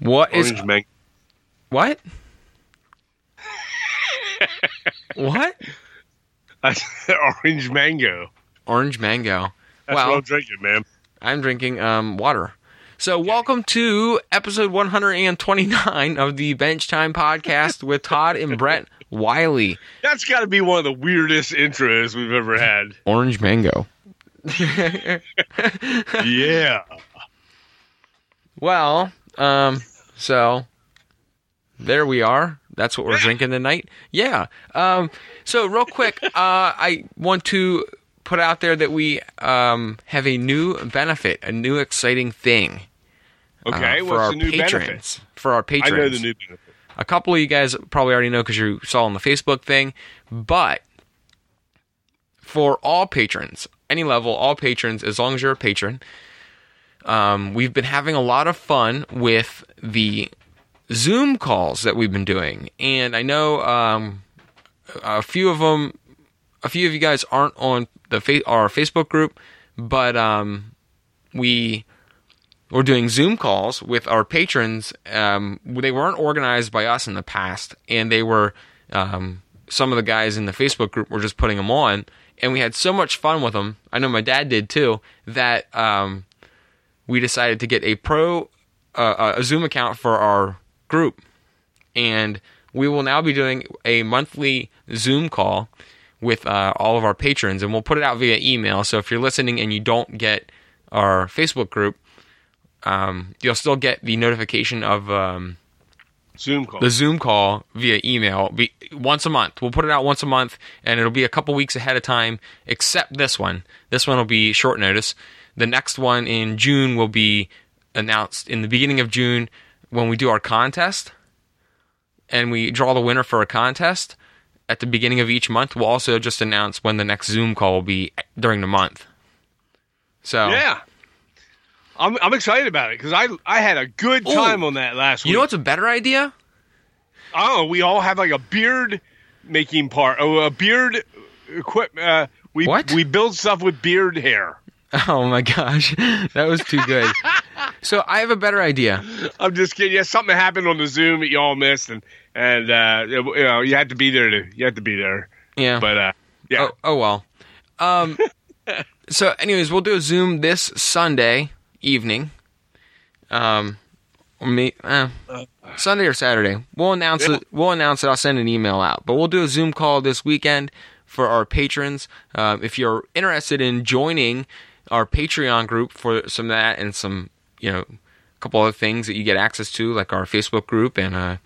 What is Orange mango. what? what? orange mango. Orange mango. That's well, what I'm drinking, man. I'm drinking um, water. So, welcome to episode 129 of the Bench Time Podcast with Todd and Brett Wiley. That's got to be one of the weirdest intros we've ever had. Orange mango. yeah. Well, um, so there we are. That's what we're drinking tonight. Yeah. Um, so real quick, uh, I want to put out there that we um, have a new benefit, a new exciting thing. uh, Okay. for what's our the new patrons. benefit? For our patrons, I know the new benefit. A couple of you guys probably already know because you saw on the Facebook thing, but for all patrons, any level, all patrons, as long as you're a patron, um, we've been having a lot of fun with the Zoom calls that we've been doing, and I know um, a few of them, a few of you guys aren't on the fa- our Facebook group, but um, we we're doing Zoom calls with our patrons. Um, they weren't organized by us in the past, and they were um, some of the guys in the Facebook group were just putting them on, and we had so much fun with them. I know my dad did too. That um, we decided to get a pro uh, a Zoom account for our group, and we will now be doing a monthly Zoom call with uh, all of our patrons, and we'll put it out via email. So if you're listening and you don't get our Facebook group, um, you'll still get the notification of um, Zoom call. the Zoom call via email be, once a month. We'll put it out once a month, and it'll be a couple weeks ahead of time, except this one. This one will be short notice. The next one in June will be announced in the beginning of June when we do our contest, and we draw the winner for a contest. At the beginning of each month, we'll also just announce when the next Zoom call will be during the month. So yeah. I'm I'm excited about it because I I had a good Ooh. time on that last you week. know what's a better idea? Oh, we all have like a beard making part. Oh, a beard equipment. Uh, we What? we build stuff with beard hair. Oh my gosh, that was too good. so I have a better idea. I'm just kidding. Yeah, something happened on the Zoom that y'all missed, and and uh, you know you had to be there to you had to be there. Yeah. But uh, yeah, oh, oh well. Um. so, anyways, we'll do a Zoom this Sunday evening. Um, or me, eh, Sunday or Saturday. We'll announce Yeah. it. We'll announce it. I'll send an email out. But we'll do a Zoom call this weekend for our patrons. Um, if you're interested in joining our Patreon group for some of that and some, you know, a couple other things that you get access to, like our Facebook group and uh,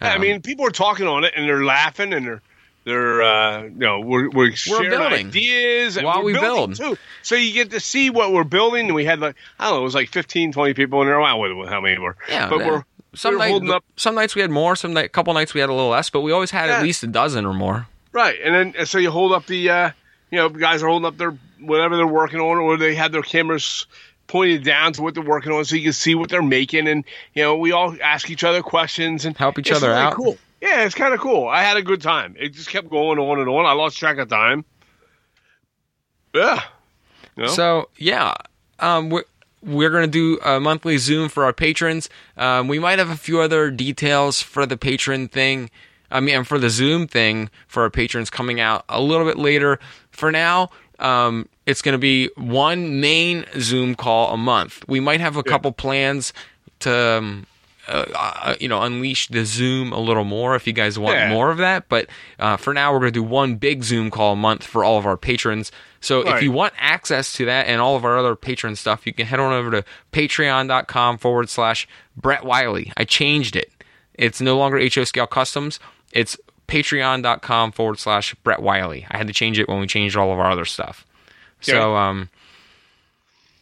I um, mean, people are talking on it and they're laughing and they're they're uh, you know we're we're sharing building. ideas While we're we building build. too. So you get to see what we're building, and we had like I don't know, it was like 15, 20 people in there. I don't know how many were. Yeah, but yeah. we're some we're night- holding up Some nights we had more. Some night, couple nights we had a little less, but we always had Yeah. at least a dozen or more. Right, and then and so you hold up the, uh, you know, guys are holding up their whatever they're working on, or they have their cameras pointed down to what they're working on, so you can see what they're making, and you know, we all ask each other questions and Help each other really out. Cool. Yeah, it's kind of cool. I had a good time. It just kept going on and on. I lost track of time. Yeah. You know? So yeah, um, we're we're gonna do a monthly Zoom for our patrons. Um, we might have a few other details for the patron thing. I mean, for the Zoom thing for our patrons coming out a little bit later. For now, um, it's going to be one main Zoom call a month. We might have a couple plans to, um, uh, uh, you know, unleash the Zoom a little more if you guys want Yeah. more of that. But uh, for now, we're going to do one big Zoom call a month for all of our patrons. So if you want access to that and all of our other patron stuff, you can head on over to patreon.com forward slash Brett Wiley. I changed it. It's no longer HO Scale Customs. It's patreon.com forward slash Brett Wiley. I had to change it when we changed all of our other stuff. So, um,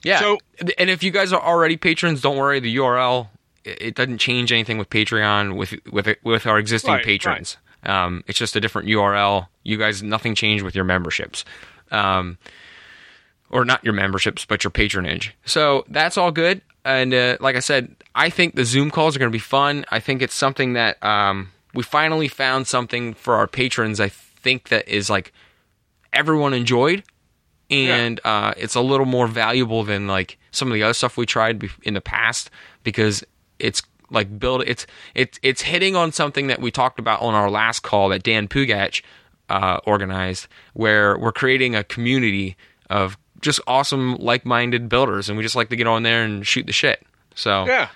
yeah. So- and if you guys are already patrons, don't worry. The URL it doesn't change anything with Patreon with with with our existing Right, patrons. Um, it's just a different URL. You guys, nothing changed with your memberships. Um, or not your memberships, but your patronage. So that's all good. And uh, like I said, I think the Zoom calls are going to be fun. I think it's something that um, we finally found something for our patrons. I think that is like everyone enjoyed, and uh, it's a little more valuable than like some of the other stuff we tried in the past because it's like build it's it's it's hitting on something that we talked about on our last call that Dan Pugach uh, organized, where we're creating a community of just awesome like-minded builders, and we just like to get on there and shoot the shit. So Yeah.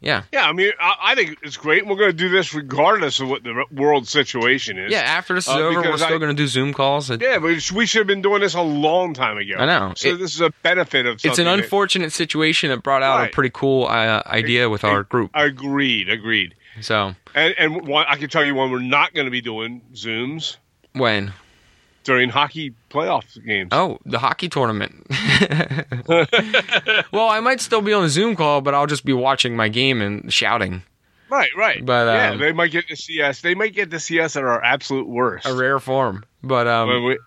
Yeah. Yeah, I mean, I, I think it's great. We're going to do this regardless of what the world situation is. Yeah, after this is Uh, over, we're still going to do Zoom calls. Yeah, but we should have been doing this a long time ago. I know. So It- this is a benefit of something. it's an that- unfortunate situation that brought out a pretty cool uh, idea with our group. Agreed, agreed. So And and one, I can tell you when we're not going to be doing Zooms when? During hockey playoff games. Oh, the hockey tournament. well, I might still be on a Zoom call, but I'll just be watching my game and shouting. Right, right. But, yeah, um, they might get to see us. They might get to see us at our absolute worst. A rare form. But um, we-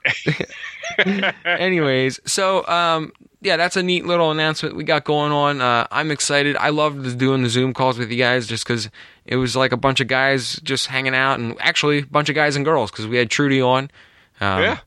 anyways, so um, yeah, that's a neat little announcement we got going on. Uh, I'm excited. I loved doing the Zoom calls with you guys just because it was like a bunch of guys just hanging out, and actually a bunch of guys and girls because we had Trudy on. Um, yeah,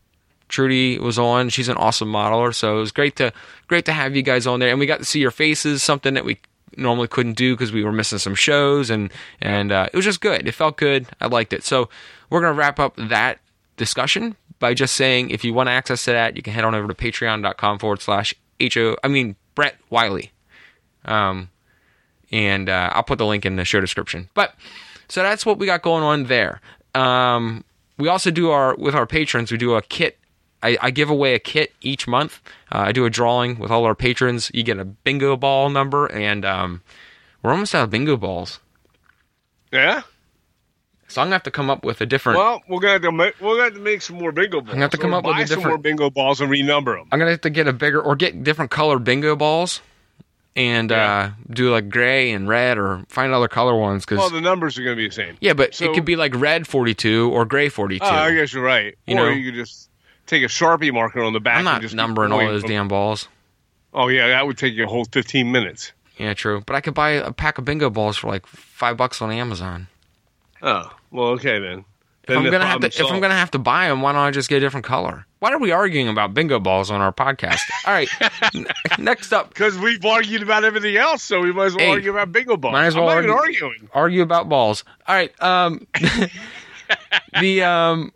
Trudy was on. She's an awesome modeler, so it was great to great to have you guys on there, and we got to see your faces, something that we normally couldn't do because we were missing some shows, and and uh, it was just good. It felt good. I liked it. So we're gonna wrap up that discussion by just saying if you want access to that, you can head on over to patreon.com forward slash ho. I mean Brett Wiley. Um, and uh, I'll put the link in the show description. But so that's what we got going on there. Um, we also do our with our patrons. We do a kit. I, I give away a kit each month. Uh, I do a drawing with all our patrons. You get a bingo ball number, and um, we're almost out of bingo balls. yeah. So I'm gonna have to come up with a different. Well, we're gonna have to make, we're gonna have to make some more bingo balls. I'm gonna have to come up with a buy some different- more bingo balls and renumber them. I'm gonna have to get a bigger or get different colored bingo balls, and Yeah. uh, do like gray and red, or find other color ones. Because Well, the numbers are gonna be the same. yeah, but so- it could be like red 42 or gray 42. Oh, I guess you're right. You or know- you could just take a sharpie marker on the back. I'm and not just numbering all those from- damn balls. Oh yeah, that would take you a whole 15 minutes. Yeah, true. But I could buy a pack of bingo balls for like five bucks on Amazon. Oh, well, okay then. If I'm gonna have to, if I'm gonna have to buy them, why don't I just get a different color? Why are we arguing about bingo balls on our podcast? All right, n- next up, Because we've argued about everything else, so we might as well Hey, argue about bingo balls. might as well argue- even arguing. argue about balls. All right, um, the um,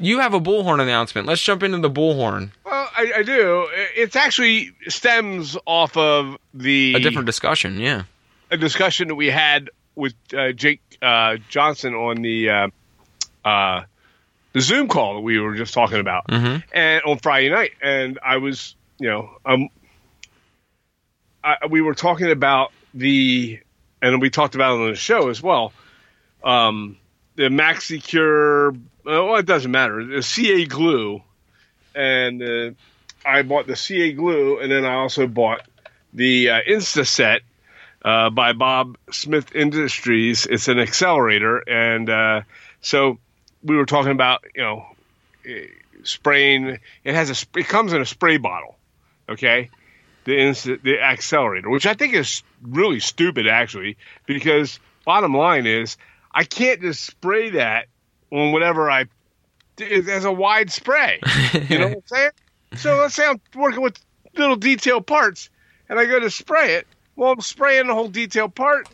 you have a bullhorn announcement. Let's jump into the bullhorn. Well, I, I do. It's actually stems off of the A different discussion, yeah. a discussion that we had with uh, Jake uh, Johnson on the uh, uh, the Zoom call that we were just talking about, Mhm. and on Friday night. And I was, you know, um, I, we were talking about the, and we talked about it on the show as well. Um, the MaxiCure, well, it doesn't matter. The CA glue, and uh, I bought the CA glue, and then I also bought the uh, Instaset uh, by Bob Smith Industries. It's an accelerator, and uh, so we were talking about you know spraying. It has a it comes in a spray bottle, okay. The the accelerator, which I think is really stupid actually, because bottom line is I can't just spray that on whatever I As a wide spray. You know what I'm saying? So let's say I'm working with little detail parts, and I go to spray it. Well, I'm spraying the whole detail part,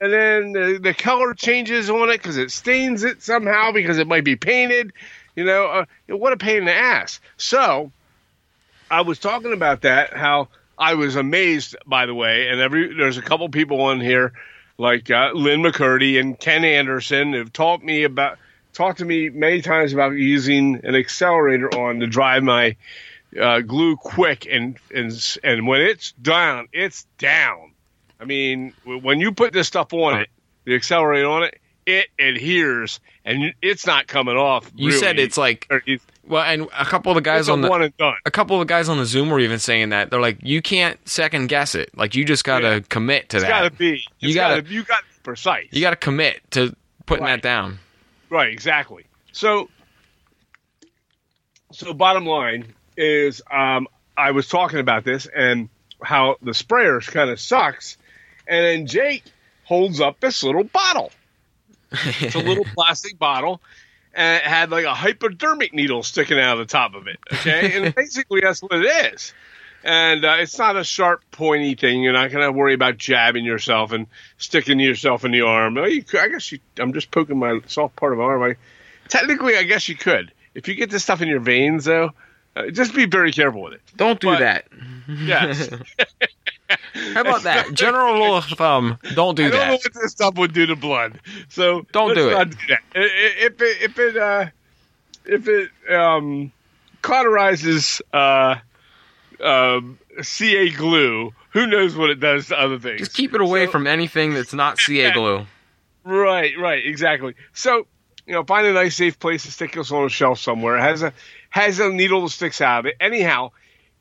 and then the, the color changes on it because it stains it somehow because it might be painted. You know, uh, what a pain in the ass. So I was talking about that. How I was amazed, by the way, and every there's a couple people on here like uh, Lynn McCurdy and Ken Anderson have taught me about talked to me many times about using an accelerator on to drive my uh, glue quick and and and when it's down, it's down. I mean, when you put this stuff on it, the accelerator on it, it adheres and it's not coming off. You really. said it's like well, and a couple of the guys on the one and done. a couple of the guys on the Zoom were even saying that they're like, you can't second guess it. Like you just gotta Yeah. commit to It's that. got to be. You gotta- gotta, you got to be precise. you gotta commit to putting Right. that down. Right, exactly. So, so bottom line is, um, I was talking about this and how the sprayers kind of sucks, and then Jake holds up this little bottle. It's a little plastic bottle, and it had like a hypodermic needle sticking out of the top of it. Okay, and basically that's what it is. and uh, it's not a sharp, pointy thing. You're not going to worry about jabbing yourself and sticking yourself in the arm. Well, you could, I guess you, I'm just poking my soft part of my arm. I, technically, I guess you could. If you get this stuff in your veins, though, uh, just be very careful with it. Don't do But- that. Yes. How about that? General rule of thumb: don't do that. I don't know what this stuff would do to blood. So Don't let's do it. not do that. I- I- If it if it uh, if it um, cauterizes uh, um, CA glue, who knows what it does to other things? Just keep it away So- from anything that's not CA glue. Right, right, exactly. So, you know, find a nice safe place to stick this on a shelf somewhere. It has a has a needle that sticks out of it. Anyhow,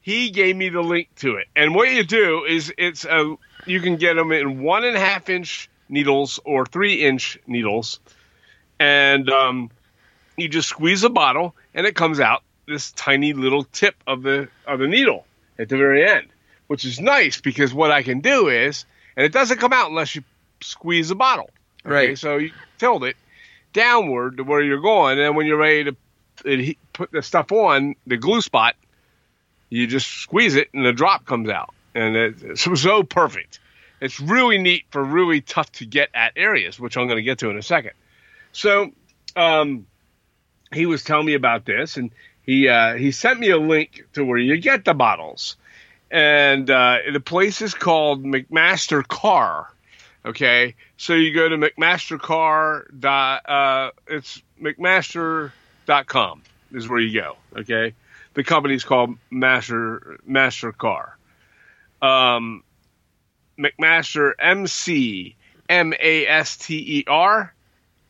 he gave me the link to it. And what you do is it's a you can get them in one and a half inch needles or three inch needles, and um, you just squeeze a bottle and it comes out this tiny little tip of the of the needle at the very end, which is nice because what I can do is, and it doesn't come out unless you squeeze the bottle. Okay, Right. so you tilt it downward to where you're going, and when you're ready to put the stuff on the glue spot, you just squeeze it, and the drop comes out, and it's so, perfect. It's really neat for really tough to get at areas, which I'm going to get to in a second. So, um, he was telling me about this, and he uh, he sent me a link to where you get the bottles, and uh, the place is called McMaster-Carr. Okay, so you go to McMaster-Carr. Dot, uh, it's McMaster.com is where you go. Okay, the company's called Master Master Car. Um, McMaster M C M A S T E R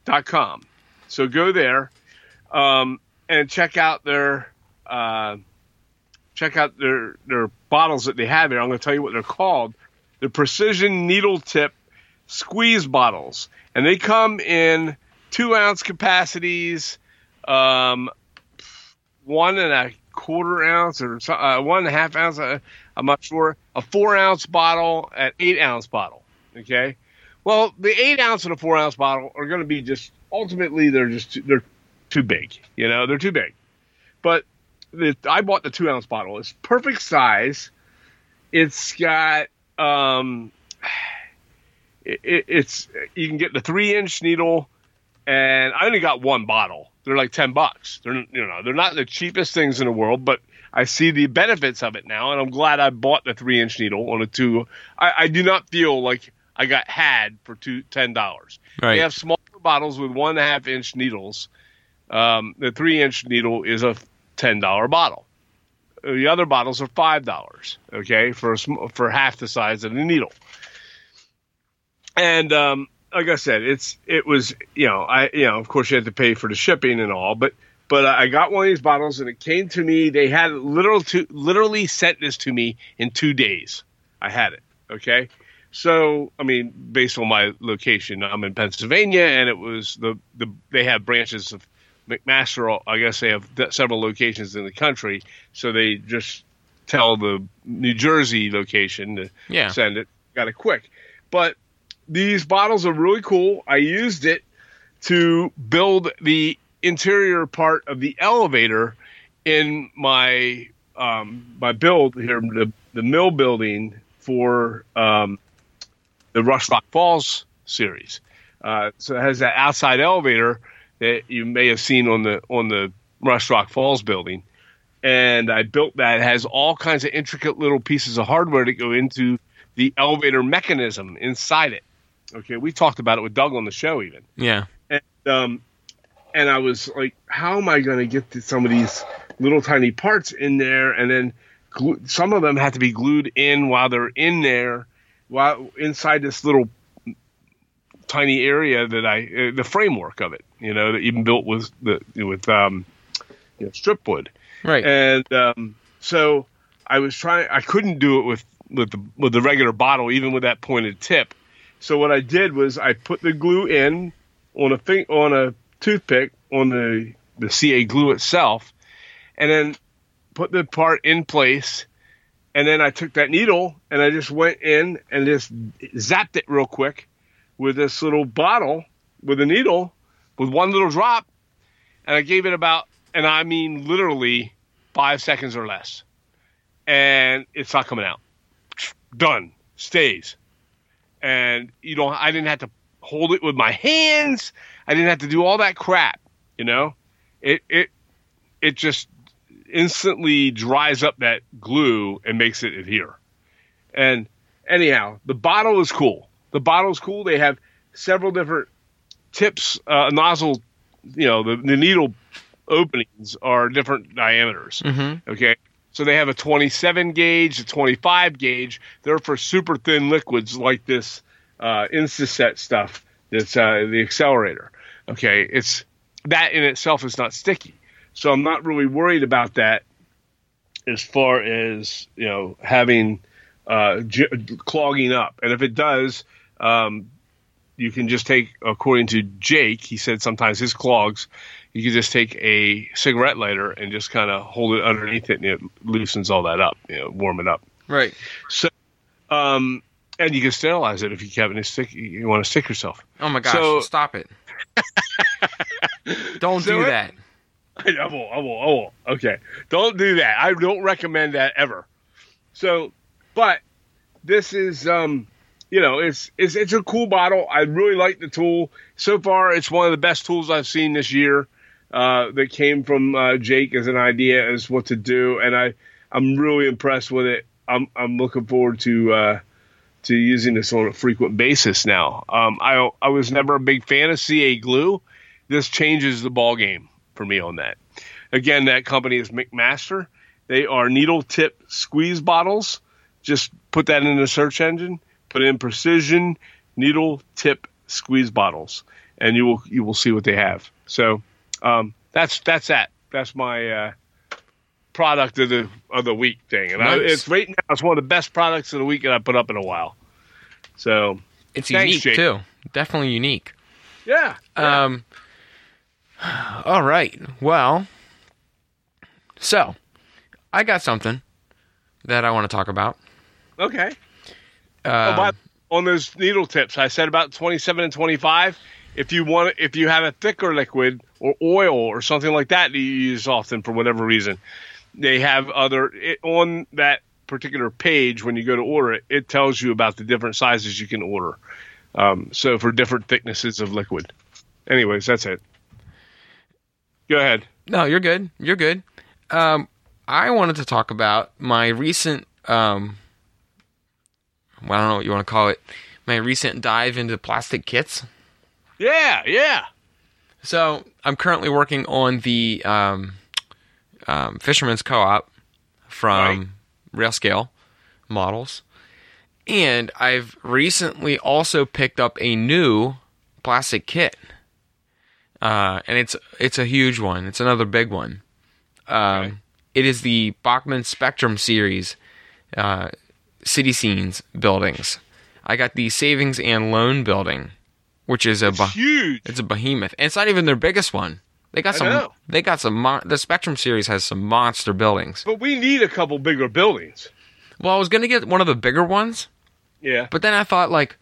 dot com. So go there um, and check out their uh, check out their their bottles that they have there. I'm going to tell you what they're called. The Precision Needle Tip Squeeze bottles, and they come in two ounce capacities, um, one and a quarter ounce or uh, one and a half ounce. Uh, I'm not sure. A four ounce bottle, an eight ounce bottle. Okay. Well, the eight ounce and a four ounce bottle are going to be just ultimately they're just too, they're too big. You know, they're too big. But the, I bought the two ounce bottle. It's perfect size. It's got um, it, it's you can get the three inch needle, and I only got one bottle. They're like ten bucks. They're you know they're not the cheapest things in the world, but I see the benefits of it now, and I'm glad I bought the three inch needle on a two. I, I do not feel like I got had for two ten dollars. Right. They have smaller bottles with one and a half inch needles. Um, the three inch needle is a ten dollar bottle. The other bottles are five dollars. Okay, for a, sm- for half the size of the needle. And um, like I said, it's it was you know I you know of course you had to pay for the shipping and all, but but I got one of these bottles and it came to me. They had literal to literally sent this to me in two days. I had it. Okay. So, I mean, based on my location, I'm in Pennsylvania, and it was the, the they have branches of McMaster. I guess they have th- several locations in the country, so they just tell the New Jersey location to Yeah. send it. Got it quick, but these bottles are really cool. I used it to build the interior part of the elevator in my um, my build here, the the mill building for um, the Rush Rock Falls series. Uh, so it has that outside elevator that you may have seen on the on the Rush Rock Falls building. And I built that. It has all kinds of intricate little pieces of hardware that go into the elevator mechanism inside it. Okay, we talked about it with Doug on the show even Yeah. and um, and I was like, how am I going to get to some of these little tiny parts in there, and then glue, some of them have to be glued in while they're in there, while inside this little tiny area that I, uh, the framework of it, you know, that even built with the with um, you know, strip wood Right. and um, so I was trying. I couldn't do it with with the with the regular bottle, even with that pointed tip. So what I did was I put the glue in on a thing on a toothpick on the the CA glue itself, and then put the part in place. And then I took that needle and I just went in and just zapped it real quick with this little bottle with a needle with one little drop and I gave it about, and I mean literally five seconds or less. and it's not coming out. Done. Stays. And you know, I didn't have to hold it with my hands. I didn't have to do all that crap. You know, it it it just instantly dries up that glue and makes it adhere. And anyhow, the bottle is cool. The bottle is cool. They have several different tips, uh, nozzle. You know, the, the needle openings are different diameters. Mm-hmm. Okay. So they have a 27 gauge, a 25 gauge. They're for super thin liquids like this uh, Instaset stuff. That's uh, the accelerator. Okay, it's that in itself is not sticky, so I'm not really worried about that as far as you know having uh, j- clogging up. And if it does, um, you can just take, according to Jake, he said sometimes his clogs, you can just take a cigarette lighter and just kind of hold it underneath it, and it loosens all that up, you know, warm it up. Right. So, um, and you can sterilize it if you have any stick. You want to stick yourself. Oh my gosh! So- stop it! Don't So do that. I won't. I will, I will. Okay, don't do that. I don't recommend that ever. So, but this is, um, you know, it's it's it's a cool bottle. I really like the tool. So far, it's one of the best tools I've seen this year. Uh, that came from uh, Jake as an idea as what to do, and I I'm really impressed with it. I'm I'm looking forward to uh, to using this on a frequent basis now. Um, I I was never a big fan of CA glue. This changes the ball game for me on that. Again, that company is McMaster. They are needle tip squeeze bottles. Just put that in the search engine. Put in precision needle tip squeeze bottles, and you will you will see what they have. So um, that's that's that. That's my uh, product of the of the week thing, and I, it's right now it's one of the best products of the week that I put up in a while. So It's Thanks, unique Jake. too. Definitely unique. yeah, yeah. Um. All right. Well. So, I got something that I want to talk about. okay. Um, Oh, by, on those needle tips, I said about 27 and 25. If you want, if you have a thicker liquid or oil or something like that that you use often for whatever reason, they have other it, on that particular page when you go to order it. It tells you about the different sizes you can order. Um, so for different thicknesses of liquid. Anyways, that's it. Go ahead. No, you're good. You're good. Um, I wanted to talk about my recent, um, I don't know what you want to call it, my recent dive into plastic kits. Yeah, yeah. So I'm currently working on the um, um, Fisherman's Co-op from Railscale models, and I've recently also picked up a new plastic kit, uh, and it's it's a huge one. It's another big one. Um, Okay. It is the Bachmann Spectrum series uh, city scenes buildings. I got the Savings and Loan building, which is a huge. it's a behemoth, and it's not even their biggest one. They got I some. know. They got some. Mon- the Spectrum series has some monster buildings. But we need a couple bigger buildings. Well, I was gonna get one of the bigger ones, Yeah. but then I thought like,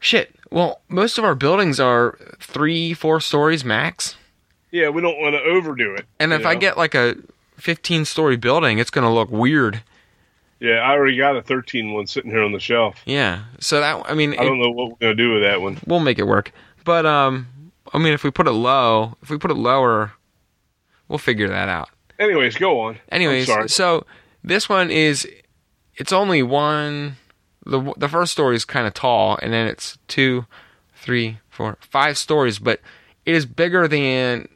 shit. Well, most of our buildings are three, four stories max, Yeah, we don't want to overdo it. and if you I get like a fifteen-story building, it's gonna look weird. Yeah, I already got a 13 one sitting here on the shelf. Yeah. So that I mean, I don't know what we're going to do with that one. we'll make it work. But um, I mean, if we put it low, if we put it lower, we'll figure that out. Anyways, go on. Anyways, so this one is it's only one the the first story is kind of tall and then it's two, three, four, five stories, but it is bigger than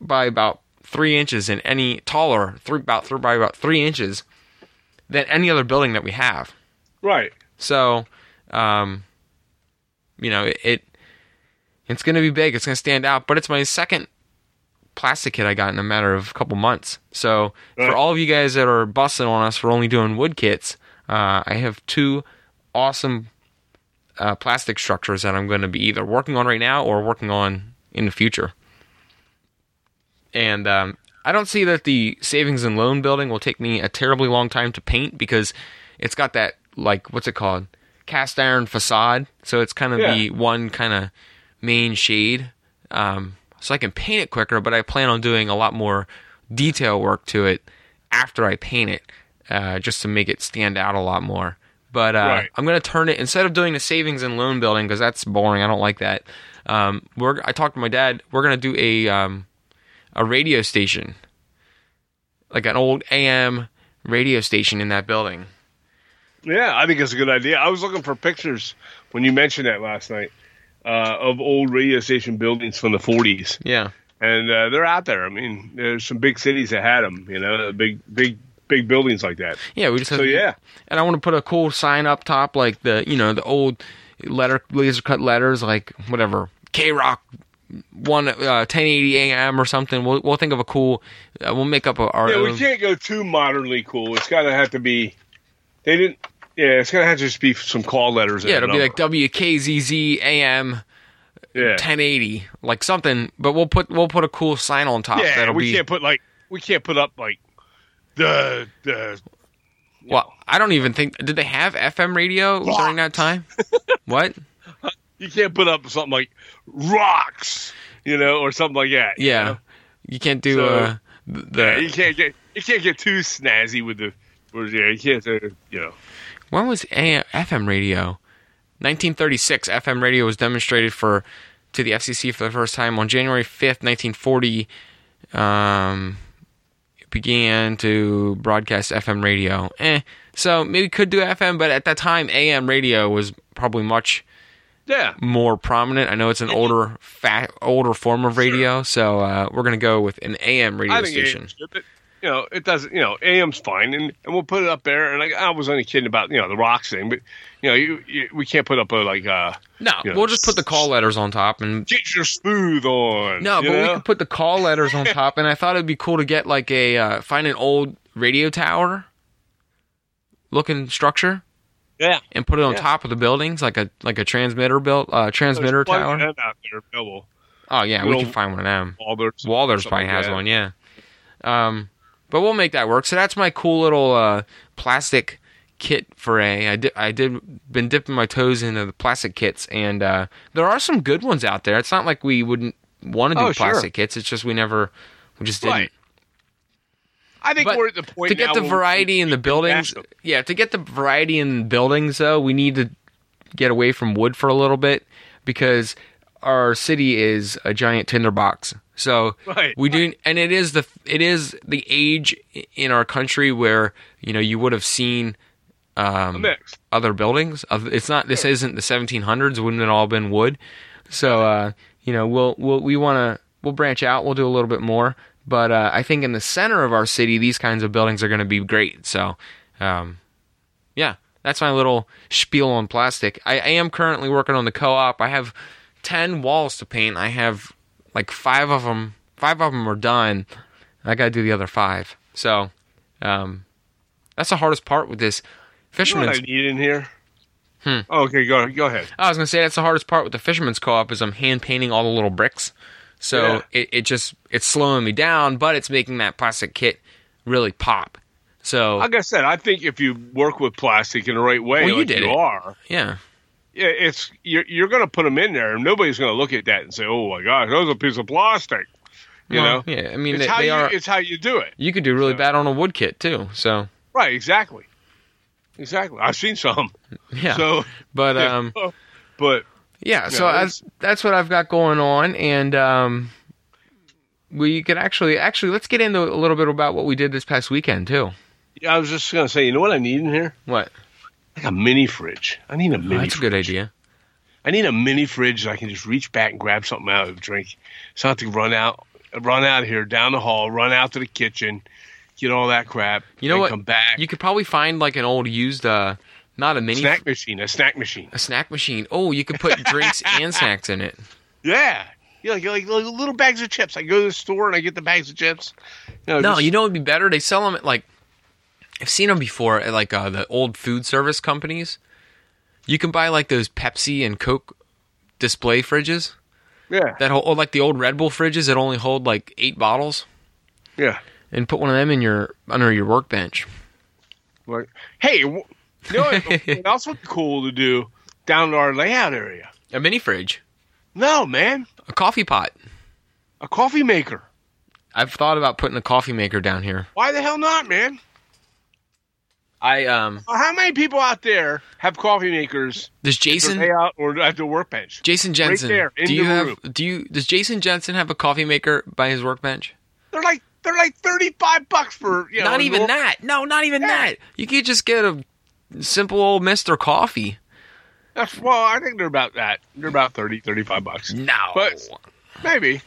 by about three inches in any taller three about three by about three inches than any other building that we have. Right. So, um, you know, it, it it's going to be big. It's going to stand out. But it's my second plastic kit I got in a matter of a couple months. So Right. for all of you guys that are busting on us for only doing wood kits, uh, I have two awesome uh, plastic structures that I'm going to be either working on right now or working on in the future. And um, I don't see that the savings and loan building will take me a terribly long time to paint because it's got that like what's it called cast iron facade, so it's kind of Yeah. the one kind of main shade. Um, so I can paint it quicker, but I plan on doing a lot more detail work to it after I paint it. uh, just to make it stand out a lot more. But uh, Right. I'm going to turn it instead of doing the savings and loan building because that's boring. I don't like that. Um, we're I talked to my dad. We're going to do a um, a radio station, like an old AM radio station in that building. Yeah, I think it's a good idea. I was looking for pictures when you mentioned that last night uh, of old radio station buildings from the 40s, Yeah. and uh, they're out there. I mean, there's some big cities that had them. You know, big, big, big buildings like that. Yeah, we just have So yeah, and I want to put a cool sign up top, like the you know the old letter laser cut letters, like whatever K Rock one uh, 1080 AM or something. We'll we'll think of a cool. Uh, we'll make up a, our yeah, we own. can't go too modernly cool. It's got to have to be. They didn't. Yeah, it's gonna have to just be some call letters. Yeah, it'll be like WKZZ AM yeah, 1080, like something. But we'll put we'll put a cool sign on top. yeah. that'll We be. can't put like we can't put up like the the well, I don't even think. Did they have FM radio during that time? what? you can't put up something like rocks, you know, or something like that. you Yeah, know? you can't do So- uh, the. Yeah, you can't get you can't get too snazzy with the. with- Yeah, you can't. Uh, you know. When was AM, FM radio? 1936. FM radio was demonstrated for to the FCC for the first time on January 5th, 1940. Um, began to broadcast FM radio. Eh. So maybe could do FM, but at that time, AM radio was probably much Yeah. more prominent. I know it's an older, fa- older form of radio, so uh, we're gonna go with an AM radio I think station. AM's good, but you know it doesn't. You know, AM's fine, and, and we'll put it up there. And like, I was only kidding about you know the rocks thing, but you know you, you we can't put up a like uh No, you know, we'll just put the call letters on top and get your smooth on. No, but we know? could put the call letters on top, and I thought it'd be cool to get like a uh, find an old radio tower looking structure yeah. and put it on Yeah. top of the buildings, like a like a transmitter built uh, transmitter There's tower. out there available. Oh yeah, we can find one of them. Walthers, Walthers probably has one, yeah. Um, but we'll make that work. So that's my cool little uh, plastic kit for a. I did I did been dipping my toes into the plastic kits, and uh, there are some good ones out there. It's not like we wouldn't want to do Oh, sure. plastic kits. It's just we never we just didn't. I think But we're at the point to get the variety in the buildings, yeah, to get the variety in buildings though, we need to get away from wood for a little bit because our city is a giant tinderbox. So Right, we do, and it is the it is the age in our country where you know you would have seen um, other buildings. It's not. This isn't the 1700s. Wouldn't it all been wood? So uh, you know, we'll we'll we want to we'll branch out. We'll do a little bit more. But uh, I think in the center of our city, these kinds of buildings are going to be great. So, um, yeah, that's my little spiel on plastic. I, I am currently working on the co-op. I have ten walls to paint. I have like five of them. Five of them are done. I got to do the other five. So, um, that's the hardest part with this You know fisherman's what I need in here? Hmm. Oh, okay, go go ahead. I was gonna say that's the hardest part with the fisherman's co-op is I'm hand painting all the little bricks, so Yeah. it, it just it's slowing me down, but it's making that plastic kit really pop. So Like I said, I think if you work with plastic in the right way, Well, you like did you it. are, yeah, yeah, it's you're you're going to put them in there, and nobody's going to look at that and say, "Oh my gosh, that was a piece of plastic." You Well, know, yeah. I mean, it's they, how they you are. it's how you do it. You could do really so- bad on a wood kit too. So Right? Exactly. Exactly. I've seen some. yeah, So, but um, but yeah. So that's that's what I've got going on, and um, we could actually actually let's get into a little bit about what we did this past weekend too. yeah, I was just going to say, you know what I need in here? What? Like a mini fridge. I need a mini. Oh, that's a good idea. I need a mini fridge that I can just reach back and grab something out of the drink. So I have to run out, run out of here down the hall, run out to the kitchen, get all that crap. You know and what? Come back. You could probably find like an old used, uh, not a mini snack machine, a snack machine. A snack machine. Oh, you could put drinks and snacks in it. Yeah. Yeah, like, like, like little bags of chips. I go to the store and I get the bags of chips. You know, No, just- you know it'd be better? They sell them at like I've seen them before at like uh, the old food service companies. You can buy like those Pepsi and Coke display fridges Yeah. that hold or like the old Red Bull fridges that only hold like eight bottles, Yeah. and put one of them in your under your workbench. Like, hey, w- you know what, else would be cool to do down in our layout area? A mini fridge, No, man. a coffee pot. A coffee maker. I've thought about putting a coffee maker down here. Why the hell not, man? I um. How many people out there have coffee makers? Does Jason they or at their workbench? Jason Jensen? there, in do you the have? room. Do you? Does Jason Jensen have a coffee maker by his workbench? They're like they're like thirty five bucks for you know. not even that. No, not even Yeah. that. You could just get a simple old Mister Coffee. That's, well, I think they're about that. They're about 30, 35 bucks. No. But- Maybe.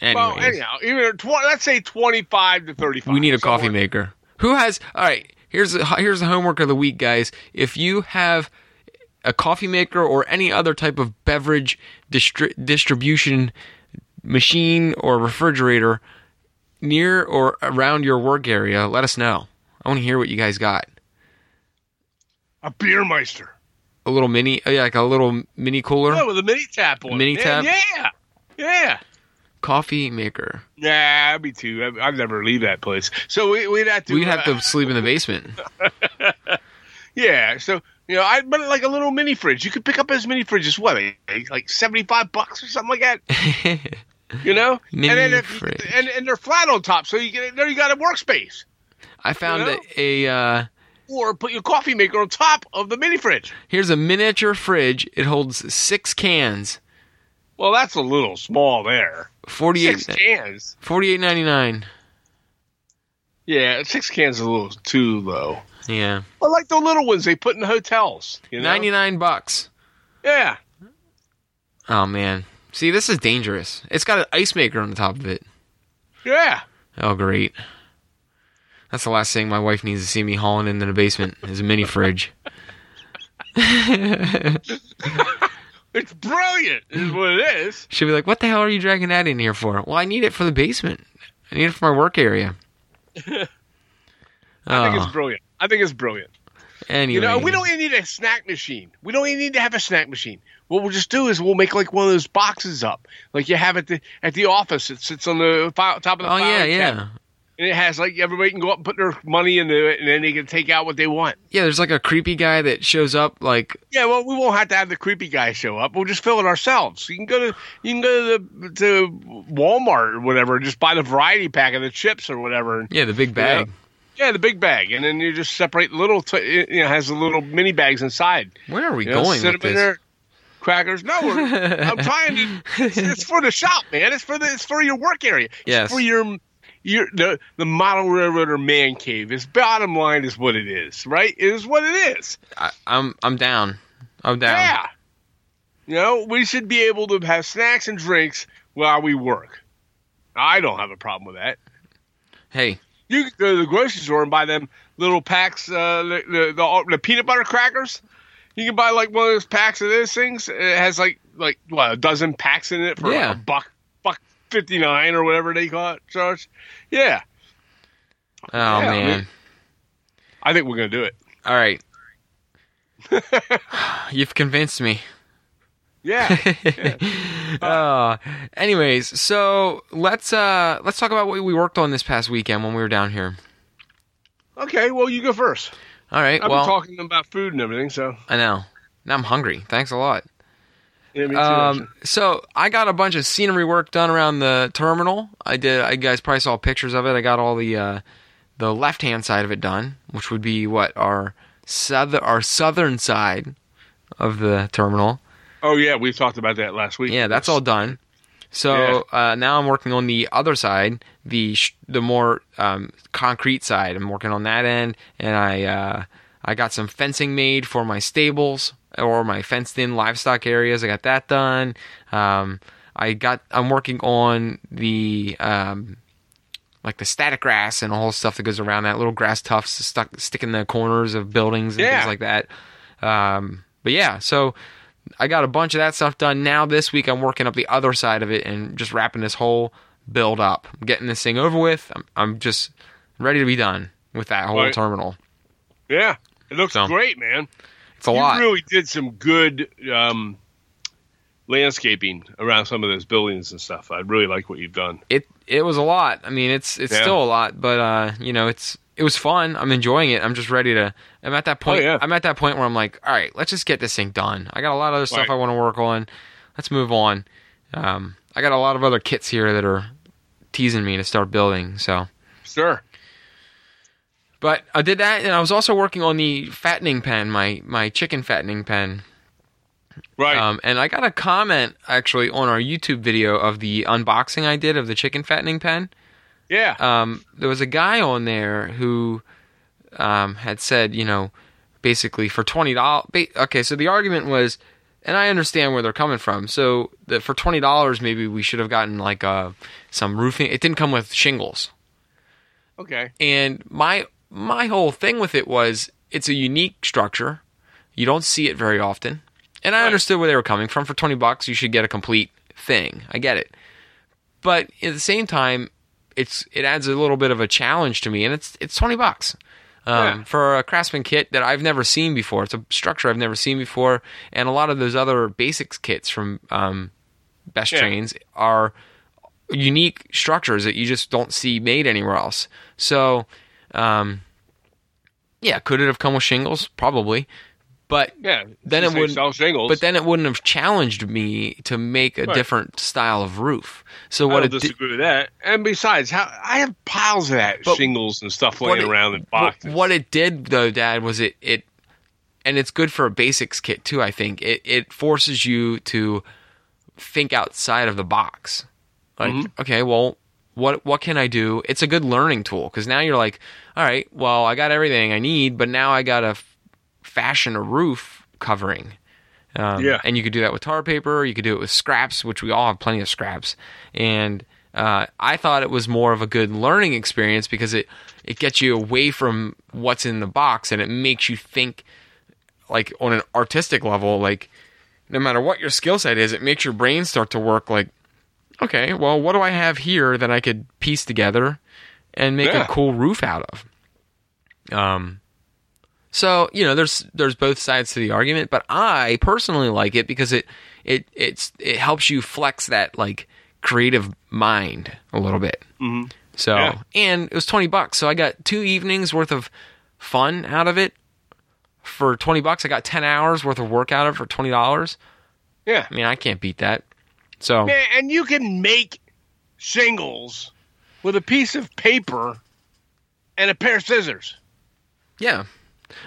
Well, Anyways, anyhow, even tw- let's say twenty five to thirty five. we need a coffee maker. Who has? All right. Here's the, here's the homework of the week, guys. If you have a coffee maker or any other type of beverage distri- distribution machine or refrigerator near or around your work area, let us know. I want to hear what you guys got. A beer meister. A little mini, uh, yeah, like a little mini cooler, Yeah, with a mini tap on. it. Mini Man, tap? Yeah. Yeah. coffee maker. Yeah, me too. I- I'd never leave that place. So we, we'd have to. We'd have uh, to sleep in the basement. Yeah. So you know, I but like a little mini fridge. You could pick up as mini fridges. What? eh, Like seventy five bucks or something like that. You know. Mini and then if, fridge. and and they're flat on top, so you get there. You got a workspace. I found You know? a, a uh, Or put your coffee maker on top of the mini fridge. here's a miniature fridge. It holds six cans. Well, that's a little small there. Forty-eight eight cans. forty eight ninety nine. Yeah, six cans is a little too low. Yeah. I like the little ones they put in hotels. You know? Ninety nine bucks. Yeah. Oh man. See, this is dangerous. It's got an ice maker on the top of it. Yeah. Oh great. That's the last thing my wife needs to see me hauling into the basement is a mini fridge. It's brilliant, is what it is. She'll be like, "What the hell are you dragging that in here for?" Well, I need it for the basement. I need it for my work area. I think Oh, it's brilliant. I think it's brilliant. anyway, You know, we don't even need a snack machine. We don't even need to have a snack machine. What we'll just do is we'll make like one of those boxes up, like you have at the at the office. It sits on the fi- top of the Oh yeah, yeah. And it has like everybody can go up and put their money into it, and then they can take out what they want. yeah. There's like a creepy guy that shows up. Like, Yeah, well, we won't have to have the creepy guy show up. We'll just fill it ourselves. You can go to you can go to the to Walmart or whatever, and just buy the variety pack of the chips or whatever. yeah, the big bag. Yeah, the big bag, and then you just separate little. T- you know, has the little mini bags inside. Where are we You know, going with this? there. Crackers. No, we're, I'm trying to. It's, it's for the shop, man. It's for the. It's for your work area. It's Yes. for your. Your the the model railroad or man cave. Its bottom line is what it is, right? It is what it is. I, I'm I'm down. I'm down. Yeah. You know, we should be able to have snacks and drinks while we work. I don't have a problem with that. Hey, You can go to the grocery store and buy them little packs, uh, the, the, the the peanut butter crackers. You can buy like one of those packs of those things. It has like like what a dozen packs in it for Yeah. like a buck buck fifty nine or whatever they call it. Charge. Yeah, oh Yeah, I man. mean- I think we're gonna do it. All right. You've convinced me. Yeah. uh, anyways, so let's uh let's talk about what we worked on this past weekend when we were down here. okay. Well, you go first. All right. I've well, been talking about food and everything, so I know. Now I'm hungry. Thanks a lot. Yeah, me too, Um, so I got a bunch of scenery work done around the terminal. I did. I you guys probably saw pictures of it. I got all the uh, the left hand side of it done, which would be what our southern our southern side of the terminal. Oh yeah, we talked about that last week. Yeah, that's all done. So uh, now I'm working on the other side, the sh- the more um, concrete side. I'm working on that end, and I uh, I got some fencing made for my stables or my fenced in livestock areas. I got that done. Um, I got I'm working on the um, like the static grass and all the stuff that goes around that little grass tufts stuck stick in the corners of buildings and Yeah. things like that. Um, but yeah, so I got a bunch of that stuff done. Now this week I'm working up the other side of it and just wrapping this whole build up. I'm getting this thing over with. I'm, I'm just ready to be done with that whole Right. terminal. yeah. It looks So, great, man. It's a you lot. really did some good um, landscaping around some of those buildings and stuff. I really like what you've done. it it was a lot. I mean, it's it's Yeah. still a lot, but uh, you know, it's it was fun. I'm enjoying it. I'm just ready to. I'm at that point. Oh, yeah. I'm at that point where I'm like, all right, let's just get this thing done. I got a lot of other stuff Right. I want to work on. Let's move on. Um, I got a lot of other kits here that are teasing me to start building. So Sure. But I did that, and I was also working on the fattening pen, my my chicken fattening pen. Right. Um, and I got a comment actually on our YouTube video of the unboxing I did of the chicken fattening pen. yeah. Um, there was a guy on there who um, had said, you know, basically for twenty dollars. Okay, so the argument was, and I understand where they're coming from. So that for twenty dollars, maybe we should have gotten like uh, some roofing. It didn't come with shingles. okay. And my my whole thing with it was it's a unique structure. You don't see it very often. And I Right. understood where they were coming from. For 20 bucks, you should get a complete thing. I get it. But at the same time, it's it adds a little bit of a challenge to me and it's it's 20 bucks. Um, Yeah. for a craftsman kit that I've never seen before. It's a structure I've never seen before, and a lot of those other basics kits from um, Best Yeah. Trains are unique structures that you just don't see made anywhere else. So, um, yeah, could it have come with shingles? Probably, but Yeah. Then it wouldn't- shingles. but then it wouldn't have challenged me to make a Right. different style of roof. So I what don't it disagree with that. And besides, how I have piles of that But shingles and stuff laying it- around in boxes. what it did though, Dad, was it it, and it's good for a basics kit too. I think it it forces you to think outside of the box. Like, Mhm. okay, well, what what can I do? It's a good learning tool because now you're like, all right, well, I got everything I need, but now I got to f- fashion a roof covering. Um, Yeah. and you could do that with tar paper. You could do it with scraps, which we all have plenty of scraps. And uh, I thought it was more of a good learning experience because it it gets you away from what's in the box and it makes you think like on an artistic level. Like no matter what your skill set is, it makes your brain start to work. Like okay, well, what do I have here that I could piece together and make Yeah. a cool roof out of? Um, so you know, there's there's both sides to the argument, but I personally like it because it it it's it helps you flex that like creative mind a little bit. Mhm. So Yeah. and it was twenty bucks, so I got two evenings worth of fun out of it. For twenty bucks, I got ten hours worth of work out of it for twenty dollars. Yeah. I mean, I can't beat that. So Man, and you can make shingles with a piece of paper and a pair of scissors. yeah,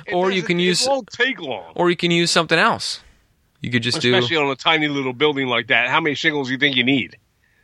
It Or you can use- won't take long. or you can use something else. You could just do Especially on a tiny little building like that. How many shingles do you think you need?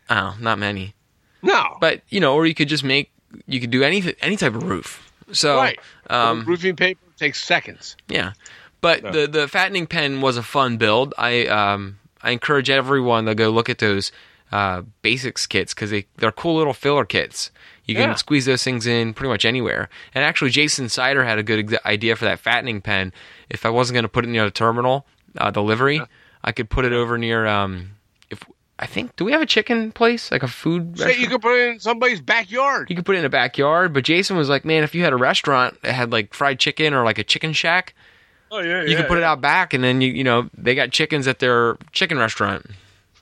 oh, not many. No. But you know, or you could just make you could do any any type of roof. So right. um, roofing paper takes seconds. yeah, but the the fattening pen was a fun build. I um I encourage everyone to go look at those uh, basics kits because they they're cool little filler kits. You can Yeah. squeeze those things in pretty much anywhere. And actually, Jason Sider had a good idea for that fattening pen. If I wasn't going to put it near the terminal uh, delivery, I could put it over near. Um, if I think, do we have a chicken place like a food? Say restaurant? you could put it in somebody's backyard. You could put it in a backyard, but Jason was like, "Man, if you had a restaurant that had like fried chicken or like a chicken shack, Oh yeah, you could put it out back, and then you you know they got chickens at their chicken restaurant.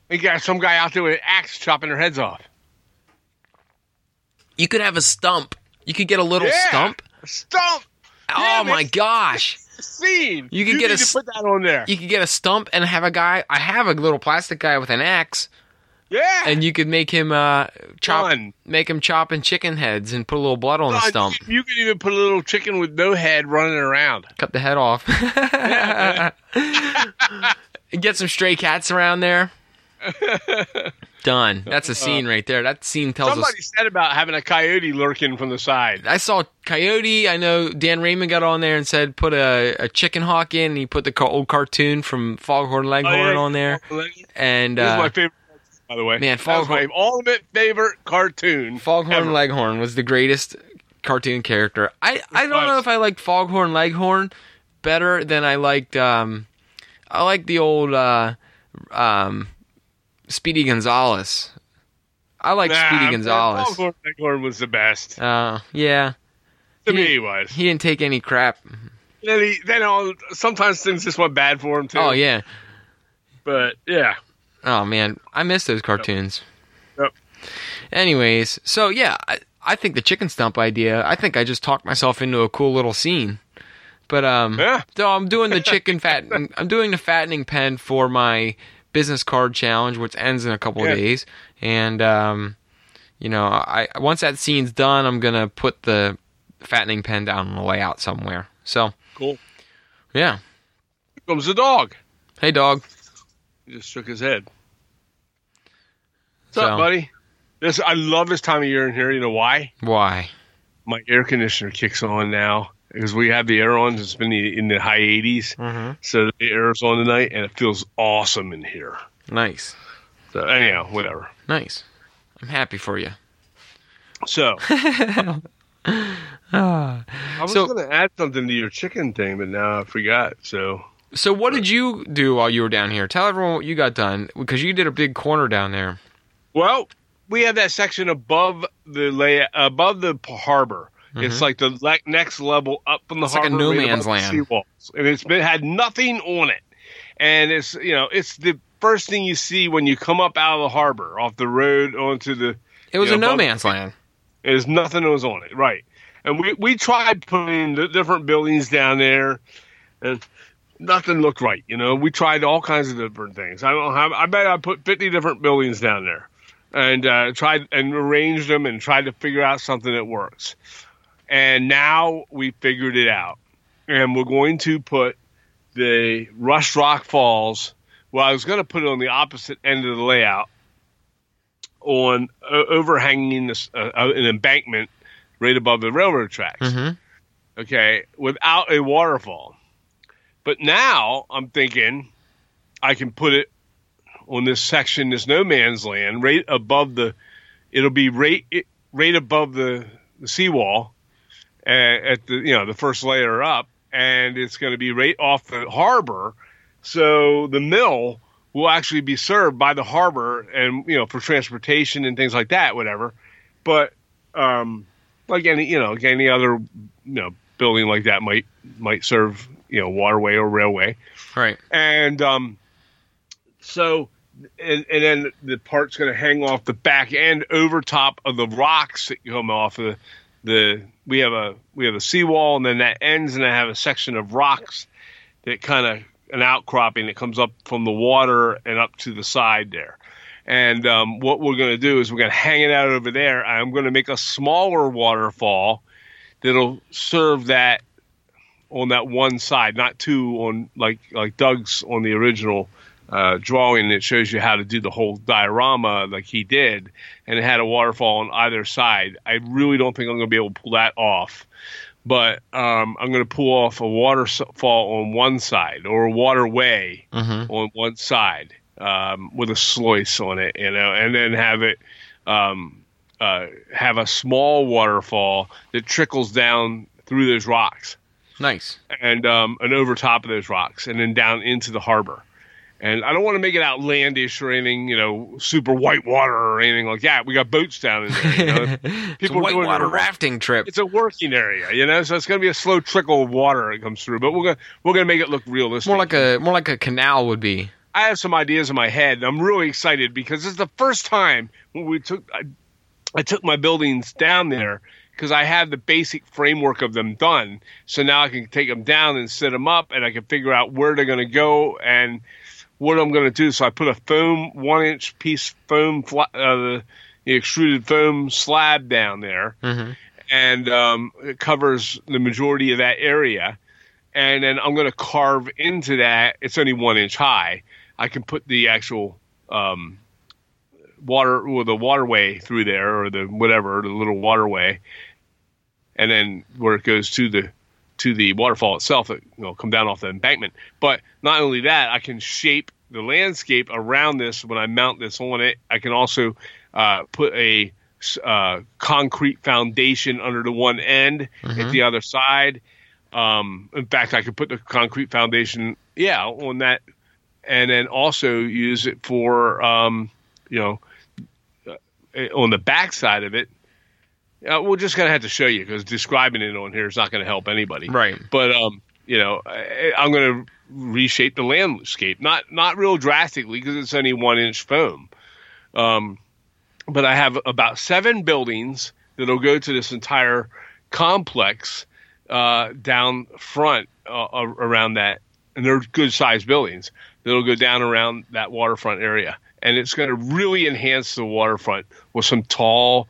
You got some guy out there with an axe chopping their heads off. You could have a stump. You could get a little Yeah. stump. Stump. Oh Yeah, my gosh! Scene. You could get a put that on there. You could get a stump and have a guy. I have a little plastic guy with an axe, yeah. and you could make him uh chop, Done. make him chopping chicken heads and put a little blood on the stump. You, could even put a little chicken with no head running around. Cut the head off. Get some stray cats around there. Done. That's a scene right there. That scene tells us. Somebody said about having a coyote lurking from the side. I saw Coyote. I know Dan Raymond got on there and said put a, a chicken hawk in. And he put the ca- old cartoon from Foghorn Leghorn Oh, yeah. on there. This And is my uh, favorite, by the way. man, that was my ultimate favorite cartoon. Foghorn ever. Leghorn was the greatest cartoon character. I, I don't was. know if I liked Foghorn Leghorn better than I liked. Um, I like the old uh, um, Speedy Gonzales. I like Nah, Speedy Gonzales. Foghorn Leghorn was the best. Uh, yeah, To he me, he was. he didn't take any crap. Then he, then all, sometimes things just went bad for him too. Oh yeah. But yeah, Oh man, I miss those cartoons. Yep. Anyways, so yeah, I, I think the chicken stump idea. I think I just talked myself into a cool little scene. But um, Yeah. so I'm doing the chicken fat. I'm doing the fattening pen for my business card challenge, which ends in a couple Yeah. of days. And um, you know, I once that scene's done, I'm gonna put the fattening pen down on the layout somewhere. So Cool. yeah. Here comes the dog. Hey dog. He just shook his head. What's So- up, buddy? This I love this time of year in here. You know why? Why? My air conditioner kicks on now because we have the air on. It's been in the high 80s, Mm-hmm. so the air's on tonight, and it feels awesome in here. Nice. So anyhow, whatever. Nice. I'm happy for you. So. I was So- going to add something to your chicken thing, but now I forgot. So So what did you do while you were down here? Tell everyone what you got done because you did a big corner down there. Well, we have that section above the lay above the harbor. It's like the le- next level up from the Mm-hmm. It's like a harbor. no right man's the land. seawalls. and it's been had nothing on it. And it's you know it's the first thing you see when you come up out of the harbor off the road onto the. It was Yeah, a no man's land. There's nothing that was on it, right? And we we tried putting the different buildings down there, and nothing looked right. You know, we tried all kinds of different things. I don't have. I bet I put 50 different buildings down there, and uh, tried and arranged them and tried to figure out something that works. And now we figured it out, and we're going to put the Rush Rock Falls. Well, I was going to put it on the opposite end of the layout, on uh, overhanging this uh, uh, an embankment right above the railroad tracks Mm-hmm. okay, without a waterfall. But now I'm thinking I can put it on this section, this no man's land, right above the. It'll be right right above the, the seawall, at the you know the first layer up, and it's going to be right off the harbor. So the mill will actually be served by the harbor, and you know for transportation and things like that, whatever. But um, like any you know like any other you know building like that might might serve you know waterway or railway Right. and um so and, and then the part's going to hang off the back end over top of the rocks that come off of the, the we have a we have a seawall and then that ends and I have a section of rocks that kind of an outcropping that comes up from the water and up to the side there and um, what we're going to do is we're going to hang it out over there. I'm going to make a smaller waterfall that'll serve that on that one side, not two on like like Doug's on the original uh, drawing that shows you how to do the whole diorama like he did, and it had a waterfall on either side. I really don't think I'm going to be able to pull that off, but um, I'm going to pull off a waterfall on one side or a waterway Mm-hmm. on one side um, with a sluice on it, you know, and then have it um, uh, have a small waterfall that trickles down through those rocks Nice. and um, and over top of those rocks, and then down into the harbor. And I don't want to make it outlandish or anything, you know, super white water or anything like that. We got boats down in there. You know? it's a People doing whitewater rafting trip. It's a working area, you know, so it's going to be a slow trickle of water that comes through. But we're gonna we're gonna make it look realistic. More like a more like a canal would be. I have some ideas in my head. And I'm really excited because this is the first time when we took I, I took my buildings down there because I have the basic framework of them done. So now I can take them down and set them up, and I can figure out where they're going to go and what I'm going to do. So I put a foam one inch piece foam uh, the, the extruded foam slab down there Mm-hmm. and um, it covers the majority of that area. And then I'm going to carve into that. It's only one inch high. I can put the actual um, water or the waterway through there, or the whatever, the little waterway, and then where it goes to the to the waterfall itself, it you know come down off the embankment. But not only that, I can shape the landscape around this when I mount this on it. I can also uh, put a uh, concrete foundation under the one end at the other side. Um, in fact, I could put the concrete foundation, yeah, on that, and then also use it for, um, you know, uh, on the back side of it. Uh, we're just gonna have to show you because describing it on here is not going to help anybody. Right. But um, you know, I, I'm going to reshape the landscape, not not real drastically because it's only one inch foam. Um, but I have about seven buildings that'll go to this entire complex uh, down front uh, around that, and they're good sized buildings that'll go down around that waterfront area, and it's going to really enhance the waterfront with some tall,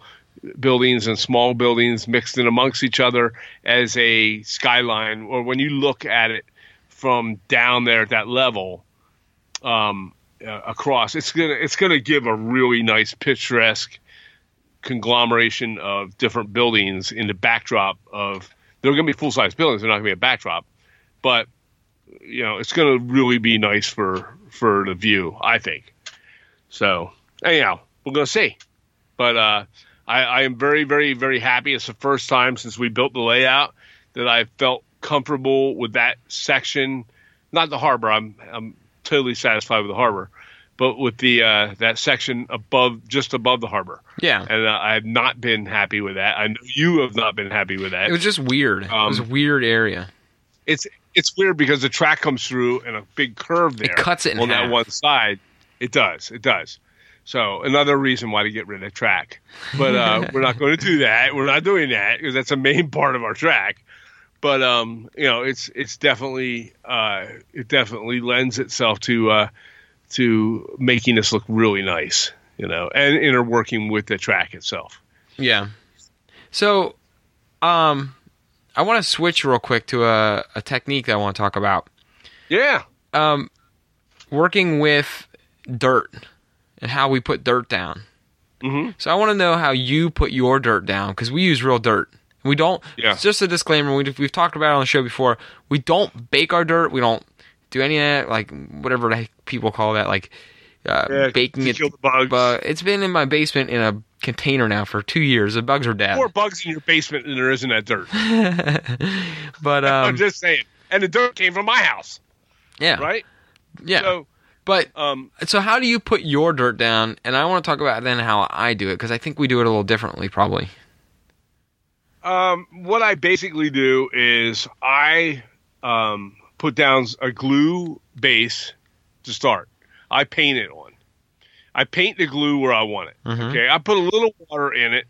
buildings and small buildings mixed in amongst each other as a skyline, or when you look at it from down there at that level, um, uh, across, it's gonna it's gonna give a really nice picturesque conglomeration of different buildings in the backdrop of. They're gonna be full size buildings. They're not gonna be a backdrop, but you know it's gonna really be nice for for the view. I think. So anyhow, we're gonna see. But uh, I, I am very, very, very happy. It's the first time since we built the layout that I felt comfortable with that section. Not the harbor. I'm I'm totally satisfied with the harbor, but with the uh, that section above, just above the harbor. Yeah. And uh, I have not been happy with that. I know you have not been happy with that. It was just weird. it was a Um, weird area. it's it's weird because the track comes through and a big curve there. It cuts it in on half. that one side. It does. It does. So another reason why to get rid of track, but uh, we're not going to do that. We're not doing that because that's a main part of our track. But um, you know, it's it's definitely uh, it definitely lends itself to uh, to making this look really nice. You know, and interworking with the track itself. Yeah. So, um, I want to switch real quick to a, a technique that I want to talk about. Yeah. Um, working with dirt and how we put dirt down. hmm So I want to know how you put your dirt down because we use real dirt. We don't. Yeah. It's just a disclaimer. We, we've talked about it on the show before. We don't bake our dirt. We don't do any of that, like whatever people call that, like uh, Yeah, baking it. kill the bugs. But it's been in my basement in a container now for two years. The bugs are dead. More bugs in your basement than there is in that dirt. but I'm um, just saying. And the dirt came from my house, yeah, right? yeah. So, but um, so how do you put your dirt down? And I want to talk about then how I do it because I think we do it a little differently, probably. um, what I basically do is I um, put down a glue base to start. I paint it on. I paint the glue where I want it. Mhm. Okay, I put a little water in it,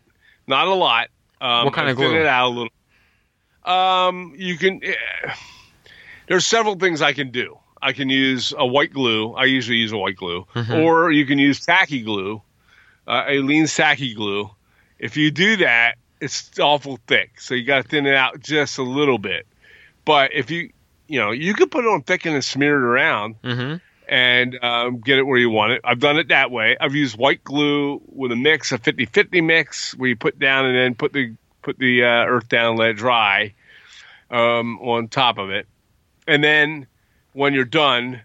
not a lot. Um, What kind I of thin it out a little. Um, you can. eh, there's several things I can do. I can use a white glue. I usually use a white glue, Mhm. or you can use tacky glue, uh, Aleene's tacky glue. If you do that, it's awful thick, so you got to thin it out just a little bit. But if you, you know, you can put it on thick and smear it around Mm-hmm. and um, get it where you want it. I've done it that way. I've used white glue with a mix, a 50-50 mix, where you put down and then put the put the uh, earth down, and let it dry um, on top of it, and then when you're done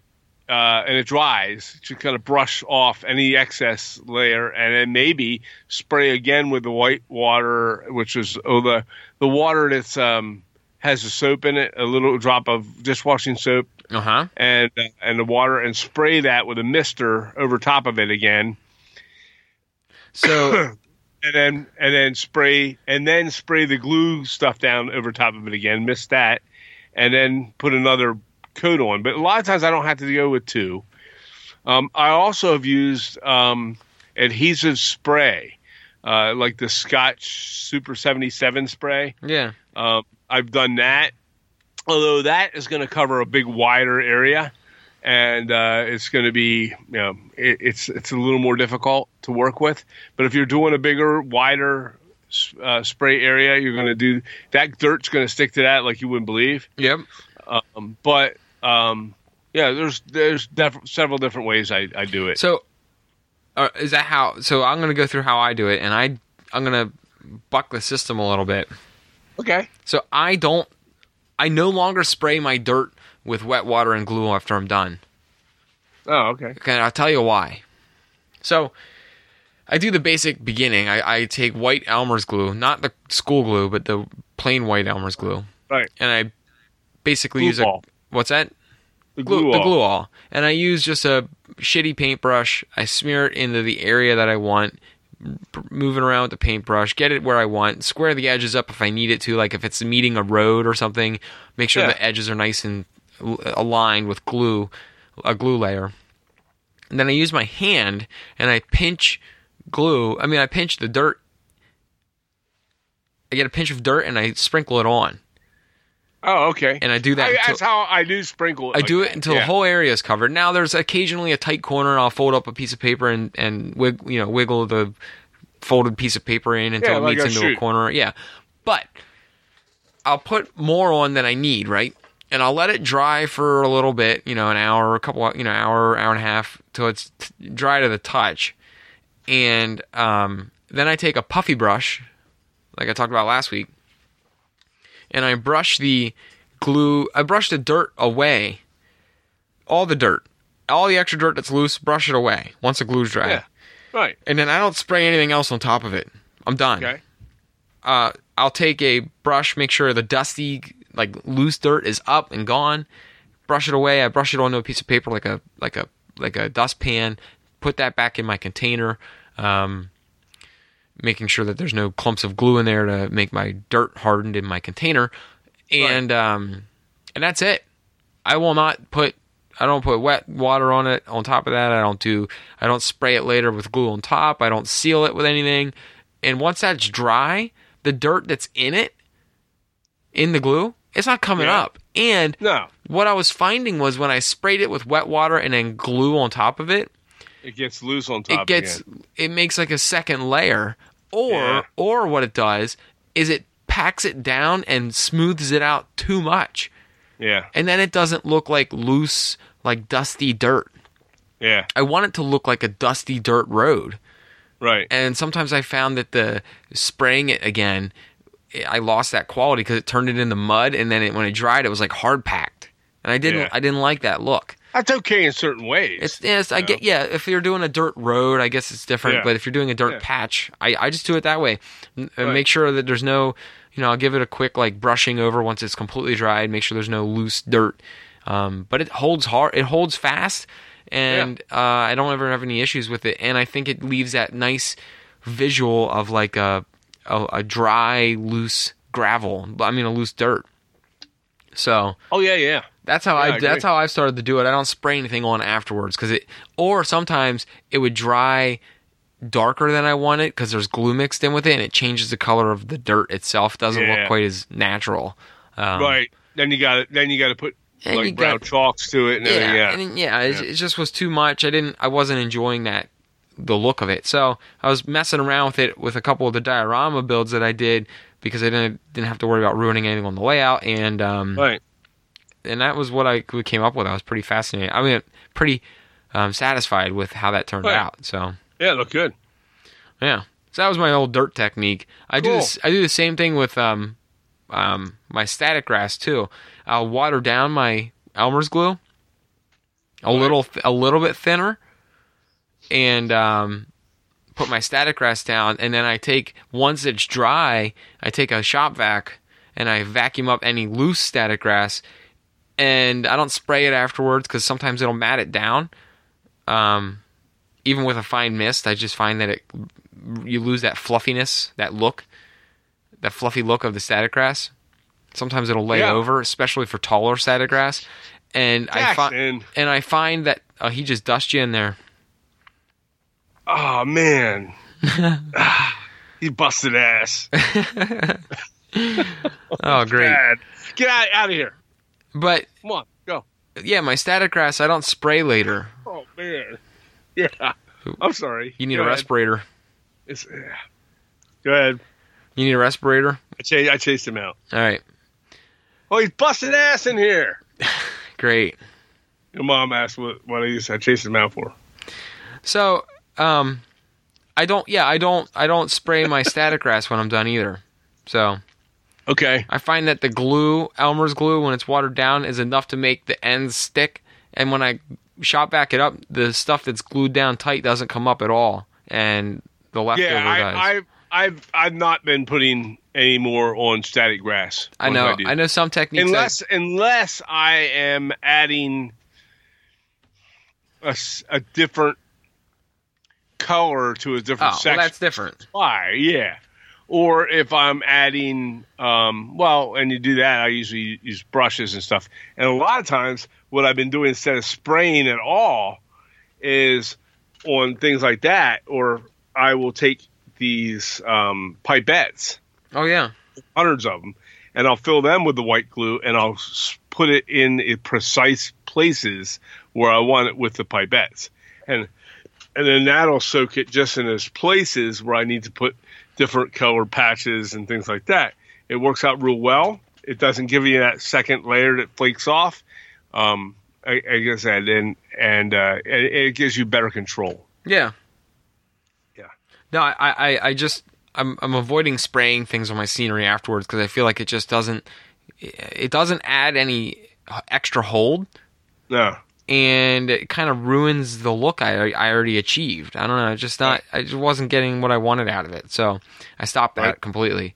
uh, and it dries, you kind of brush off any excess layer, and then maybe spray again with the white water, which is oh the the water that's um, has the soap in it, a little drop of dishwashing soap Uh huh. and uh, and the water and spray that with a mister over top of it again So and then and then spray and then spray the glue stuff down over top of it again mist that and then put another coat on but a lot of times i don't have to go with two um, i also have used um, adhesive spray uh, like the scotch super 77 spray yeah. um, I've done that, although that is going to cover a big wider area, and uh, it's going to be you know it, it's it's a little more difficult to work with. But if you're doing a bigger, wider uh, spray area, you're going to do that. Dirt's going to stick to that like you wouldn't believe. Yep. Um, but um, yeah, there's there's def- several different ways I, I do it. So, uh, is that how? So I'm gonna go through how I do it, and I I'm gonna buck the system a little bit. okay. So I don't. I no longer spray my dirt with wet water and glue after I'm done. Oh, okay. Okay, I'll tell you why. So, I do the basic beginning. I, I take white Elmer's glue, not the school glue, but the plain white Elmer's glue, Right. and I basically Glue use ball. a what's that? The glue, glue. the glue all, and I use just a shitty paintbrush. I smear it into the area that I want, moving around with the paintbrush, get it where I want, square the edges up if I need it to, like if it's meeting a road or something. Make sure Yeah. the edges are nice and uh, aligned with glue, a glue layer. And then I use my hand and I pinch glue. I mean, I pinch the dirt. I get a pinch of dirt and I sprinkle it on, Oh, okay. and I do that. I, until- that's how I do sprinkle. It I like do it that. until Yeah. the whole area is covered. Now there's occasionally a tight corner, and I'll fold up a piece of paper and and wig, you know wiggle the folded piece of paper in until Yeah, it like meets a into a corner. Yeah, but I'll put more on than I need, right? And I'll let it dry for a little bit, you know, an hour, a couple, you know, hour, hour and a half till it's t- dry to the touch. And um, then I take a puffy brush, like I talked about last week, and I brush the glue. I brush the dirt away, all the dirt, all the extra dirt that's loose. Brush it away once the glue's dry, Yeah. Right. and then I don't spray anything else on top of it. I'm done Okay. uh, I'll take a brush, make sure the dusty, like loose dirt is up and gone. Brush it away. I brush it onto a piece of paper, like a like a like a dustpan. Put that back in my container, um, making sure that there's no clumps of glue in there to make my dirt hardened in my container, and um, and that's it. I will not put. I don't put wet water on it. On top of that, I don't do. I don't spray it later with glue on top. I don't seal it with anything. And once that's dry, the dirt that's in it, in the glue, it's not coming Yeah. up. And No, what I was finding was when I sprayed it with wet water and then glue on top of it, it gets loose on top. it gets again. it makes like a second layer. Or Yeah. or what it does is it packs it down and smooths it out too much. Yeah. And then it doesn't look like loose, like dusty dirt. Yeah. I want it to look like a dusty dirt road. Right. and sometimes I found that the spraying it again, I lost that quality because it turned it into mud, and then it, when it dried, it was like hard packed, and I didn't Yeah. I didn't like that look. That's okay in certain ways. It's yes, I Yeah. get yeah. If you're doing a dirt road, I guess it's different. Yeah. But if you're doing a dirt Yeah. patch, I, I just do it that way. N- Right. Make sure that there's no, you know, I'll give it a quick like brushing over once it's completely dried. Make sure there's no loose dirt. Um, but it holds hard. It holds fast, and uh, I don't ever have any issues with it. And I think it leaves that nice visual of like a a, a dry, loose gravel. I mean, a loose dirt. So oh yeah, yeah. that's how Yeah, I I, that's how I've started to do it. I don't spray anything on afterwards because it or sometimes it would dry darker than I want it because there's glue mixed in with it and it changes the color of the dirt itself. Doesn't Yeah. look quite as natural. Um, right. Then you got to Then you got to put like brown got- chalks to it. And Yeah, everything, yeah. and yeah, it, it just was too much. I didn't. I wasn't enjoying that the look of it. So I was messing around with it with a couple of the diorama builds that I did because I didn't didn't have to worry about ruining anything on the layout and um, Right. and that was what I came up with. I was pretty fascinated. I mean, pretty um, satisfied with how that turned Right. out. So Yeah. it looked good. yeah, so that was my old dirt technique. I do this, I do the same thing with um, um, my static grass too. I'll water down my Elmer's glue a little a little bit thinner, and um, put my static grass down. And then I take once it's dry, I take a shop vac and I vacuum up any loose static grass. And I don't spray it afterwards because sometimes it'll mat it down. Um, even with a fine mist, I just find that it you lose that fluffiness, that look, that fluffy look of the static grass. Sometimes it'll lay Yeah. over, especially for taller static grass. And I find and I find that uh, he just dusts you in there. Oh man. He busted ass. Oh, great! Bad. Get out, out of here. But Come on. Go. yeah, my static grass I don't spray later. Oh man. Yeah. I'm sorry. You need Go a ahead. respirator. It's, yeah. Go ahead. You need a respirator. I chased, I chased him out. All right, Oh, he's busting ass in here. great. Your mom asked what, what I used. I chased him out for. So, um, I don't. Yeah, I don't. I don't spray my static grass when I'm done either. So Okay. I find that the glue, Elmer's glue, when it's watered down, is enough to make the ends stick. And when I shop vac it up, the stuff that's glued down tight doesn't come up at all, and the leftover Yeah, does. I, I, I've, I've not been putting any more on static grass. I know. do. I, know some techniques. unless unless I am adding a, a different color to a oh, different well, that's different. Why? Yeah. Or if I'm adding, um, well, and you do that, I usually use brushes and stuff. And a lot of times, what I've been doing instead of spraying at all is on things like that, or I will take these um, pipettes Oh yeah. hundreds of them, and I'll fill them with the white glue, and I'll put it in precise places where I want it with the pipettes. And and then that'll soak it just in those places where I need to put different color patches and things like that. It works out real well. It doesn't give you that second layer that flakes off. Um, I, I guess that and and uh, it, it gives you better control. Yeah. Yeah. No, I, I, I just I'm I'm avoiding spraying things on my scenery afterwards because I feel like it just doesn't it doesn't add any extra hold No. And it kind of ruins the look I I already achieved. I don't know, just not I just wasn't getting what I wanted out of it. So I stopped that Right. completely.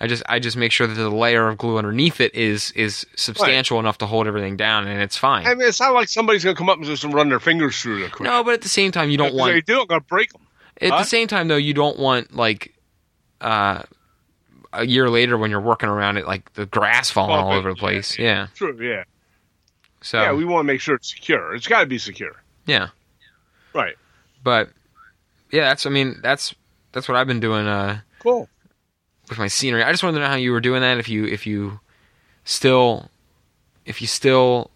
I just I just make sure that the layer of glue underneath it is is substantial enough to hold everything down and it's fine. I mean, it's not like somebody's going to come up and just run their fingers through the no, but at the same time you don't want they do, I'm to break them. At Huh? the same time, though, you don't want like uh, a year later when you're working around it, like the grass falling all over the yeah, place. Yeah. True, yeah. So yeah, we want to make sure it's secure. It's got to be secure. Yeah. Right. but yeah, that's I mean that's that's what I've been doing uh, Cool. with my scenery. I just wanted to know how you were doing that. If you if you still if you still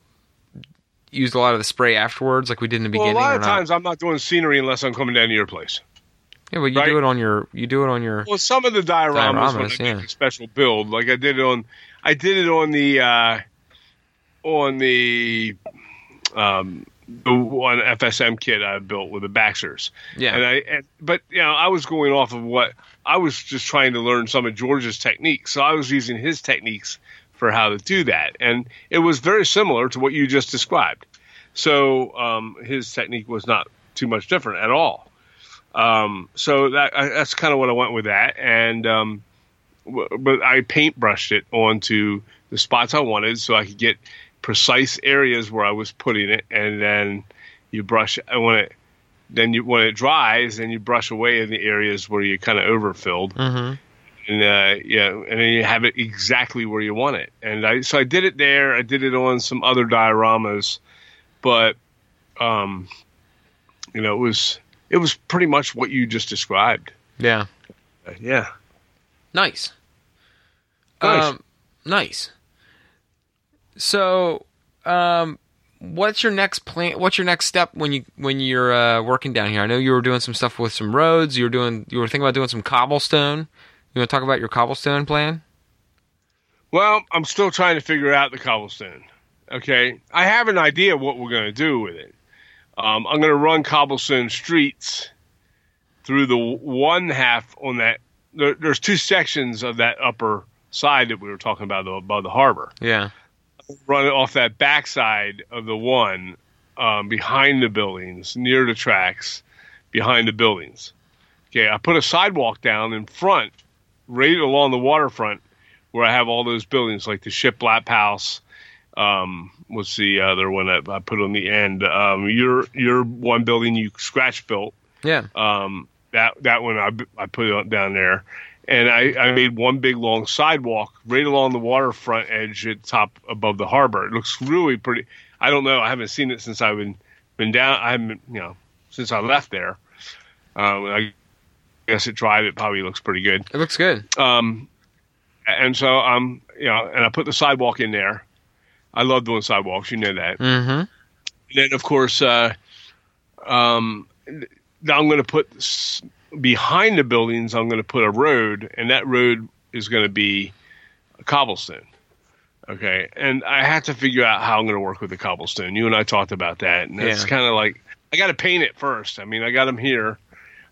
used a lot of the spray afterwards, like we did in the beginning. Well, a lot of times I'm not doing scenery unless I'm coming down to your place. Yeah, but you right? do it on your you do it on your Well, some of the dioramas, when I yeah. make a special build, like I did it on, I did it on the, uh, on the, um, the one FSM kit I built with the Baxters. yeah And I, and, but you know, I was going off of what I was just trying to learn some of George's techniques. So I was using his techniques for how to do that, and it was very similar to what you just described. So um, his technique was not too much different at all. Um, so that I, that's kind of what I went with that, and um, w- but I paintbrushed it onto the spots I wanted, so I could get precise areas where I was putting it, and then you brush and when it then you when it dries, then you brush away in the areas where you kind of overfilled, mm-hmm. and uh, yeah, and then you have it exactly where you want it. And I so I did it there. I did it on some other dioramas, but um, you know, it was it was pretty much what you just described. yeah Uh, yeah. Nice. Nice. Um, nice. So, um, what's your next plan? What's your next step when you when you're uh, working down here? I know you were doing some stuff with some roads. You were doing you were thinking about doing some cobblestone. You want to talk about your cobblestone plan? Well, I'm still trying to figure out the cobblestone. Okay, I have an idea what we're going to do with it. Um, I'm going to run cobblestone streets through the one half on that. There, there's two sections of that upper side that we were talking about above the harbor. Yeah. Run it off that backside of the one um, behind the buildings, near the tracks, behind the buildings. Okay, I put a sidewalk down in front, right along the waterfront, where I have all those buildings, like the Shiplap House. Um, what's the other one that I put on the end? Um, your your one building you scratch built. Yeah. Um, that that one I, I put it down there, and I, I made one big long sidewalk right along the waterfront edge at top above the harbor. It looks really pretty. I don't know. I haven't seen it since I've been been down. I haven't you know since I left there. Um, I guess at drive it probably looks pretty good. It looks good. Um, and so um, you know, and I put the sidewalk in there. I love doing sidewalks. You know that. Mm-hmm. And then of course, uh, um, now I'm going to put behind the buildings. I'm going to put a road, and that road is going to be a cobblestone. Okay, and I have to figure out how I'm going to work with the cobblestone. You and I talked about that, and it's Yeah. kind of like I got to paint it first. I mean, I got them here.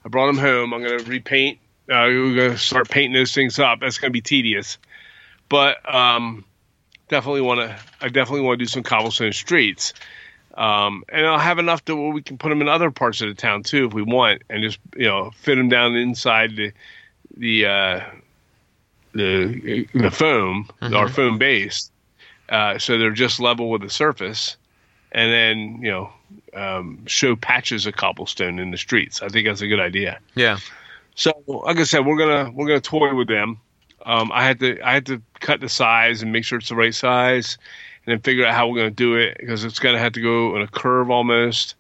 I brought them home. I'm going to repaint. Uh, we're going to start painting those things up. That's going to be tedious, but um, definitely want to. I definitely want to do some cobblestone streets. Um, and I'll have enough to where we can put them in other parts of the town too, if we want, and just you know fit them down inside the the uh, the the foam, our foam base, uh, so they're just level with the surface, and then you know um, show patches of cobblestone in the streets. I think that's a good idea. Yeah. So, like I said, we're gonna we're gonna toy with them. Um, I had to I had to cut the size and make sure it's the right size, and figure out how we're gonna do it because it's gonna have to go in a curve almost.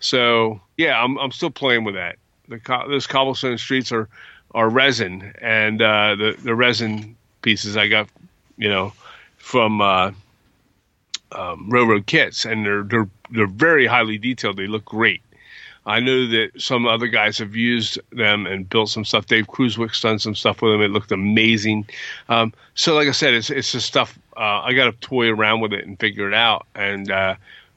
So yeah, I'm I'm still playing with that. The co- those cobblestone streets are are resin, and uh, the the resin pieces I got, you know, from uh, um, railroad kits, and they're they're they're very highly detailed. They look great. I know that some other guys have used them and built some stuff. Dave Cruzwick's done some stuff with them. It looked amazing. Um, so, like I said, it's it's just stuff. Uh, I got to toy around with it and figure it out, and uh,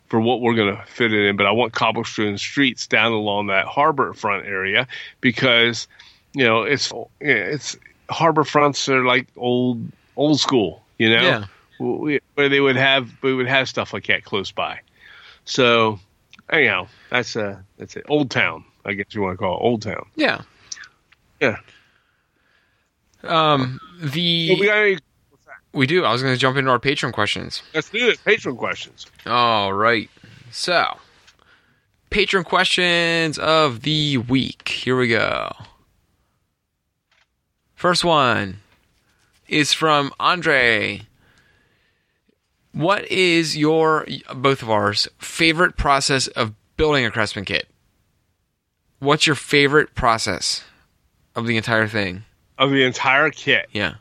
for what we're going to fit it in. But I want cobblestone streets down along that harbor front area because you know it's it's harbor fronts are like old old school. You know, Yeah. we, where they would have we would have stuff like that close by. So anyhow, that's a that's it. Old Town, I guess you want to call it Old Town. Yeah. Yeah. Um, So we the got any, we do. I was going to jump into our patron questions. let's do it. Patron questions. All right. So, patron questions of the week. Here we go. First one is from Andre. What is your, both of ours, favorite process of building a Craftsman kit? What's your favorite process of the entire thing? Of the entire kit. Yeah.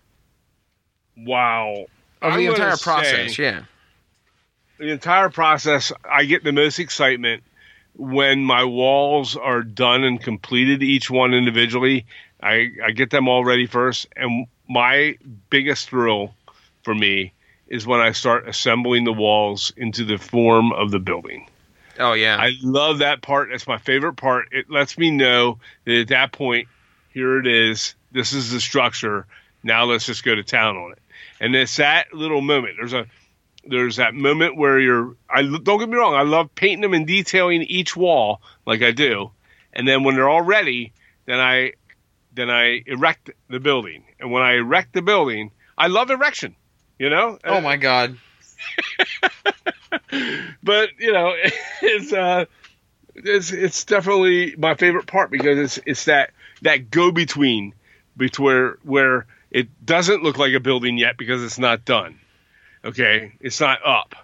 Wow. Of the entire say process, yeah. The entire process, I get the most excitement when my walls are done and completed, each one individually. I, I get them all ready first. And my biggest thrill for me is when I start assembling the walls into the form of the building. Oh, yeah. I love that part. That's my favorite part. It lets me know that at that point, here it is. This is the structure. Now let's just go to town on it. And it's that little moment. There's a there's that moment where you're. I don't get me wrong. I love painting them and detailing each wall like I do. And then when they're all ready, then I then I erect the building. And when I erect the building, I love erection. You know. oh, my God. but you know, it's uh, it's it's definitely my favorite part because it's it's that that go between between where it doesn't look like a building yet because it's not done. Okay, it's not up,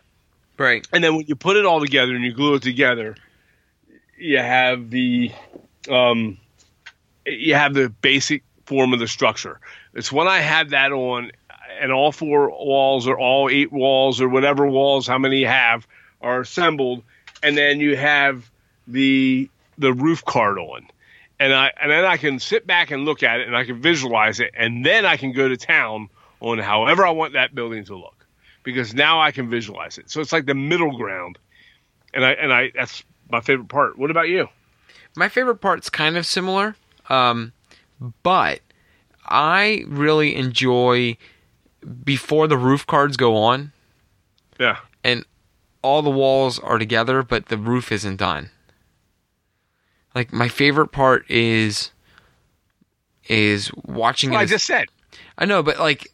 Right. and then when you put it all together and you glue it together, you have the um, you have the basic form of the structure. It's when I have that on, and all four walls or all eight walls or whatever walls, how many you have, are assembled, and then you have the the roof card on, and I and then I can sit back and look at it and I can visualize it, and then I can go to town on however I want that building to look, because now I can visualize it. So it's like the middle ground, and I and I that's my favorite part. What about you? My favorite part's kind of similar, um, but I really enjoy before the roof cards go on Yeah. and all the walls are together, but the roof isn't done. Like my favorite part is is watching Well, it. I just said. I know, but like,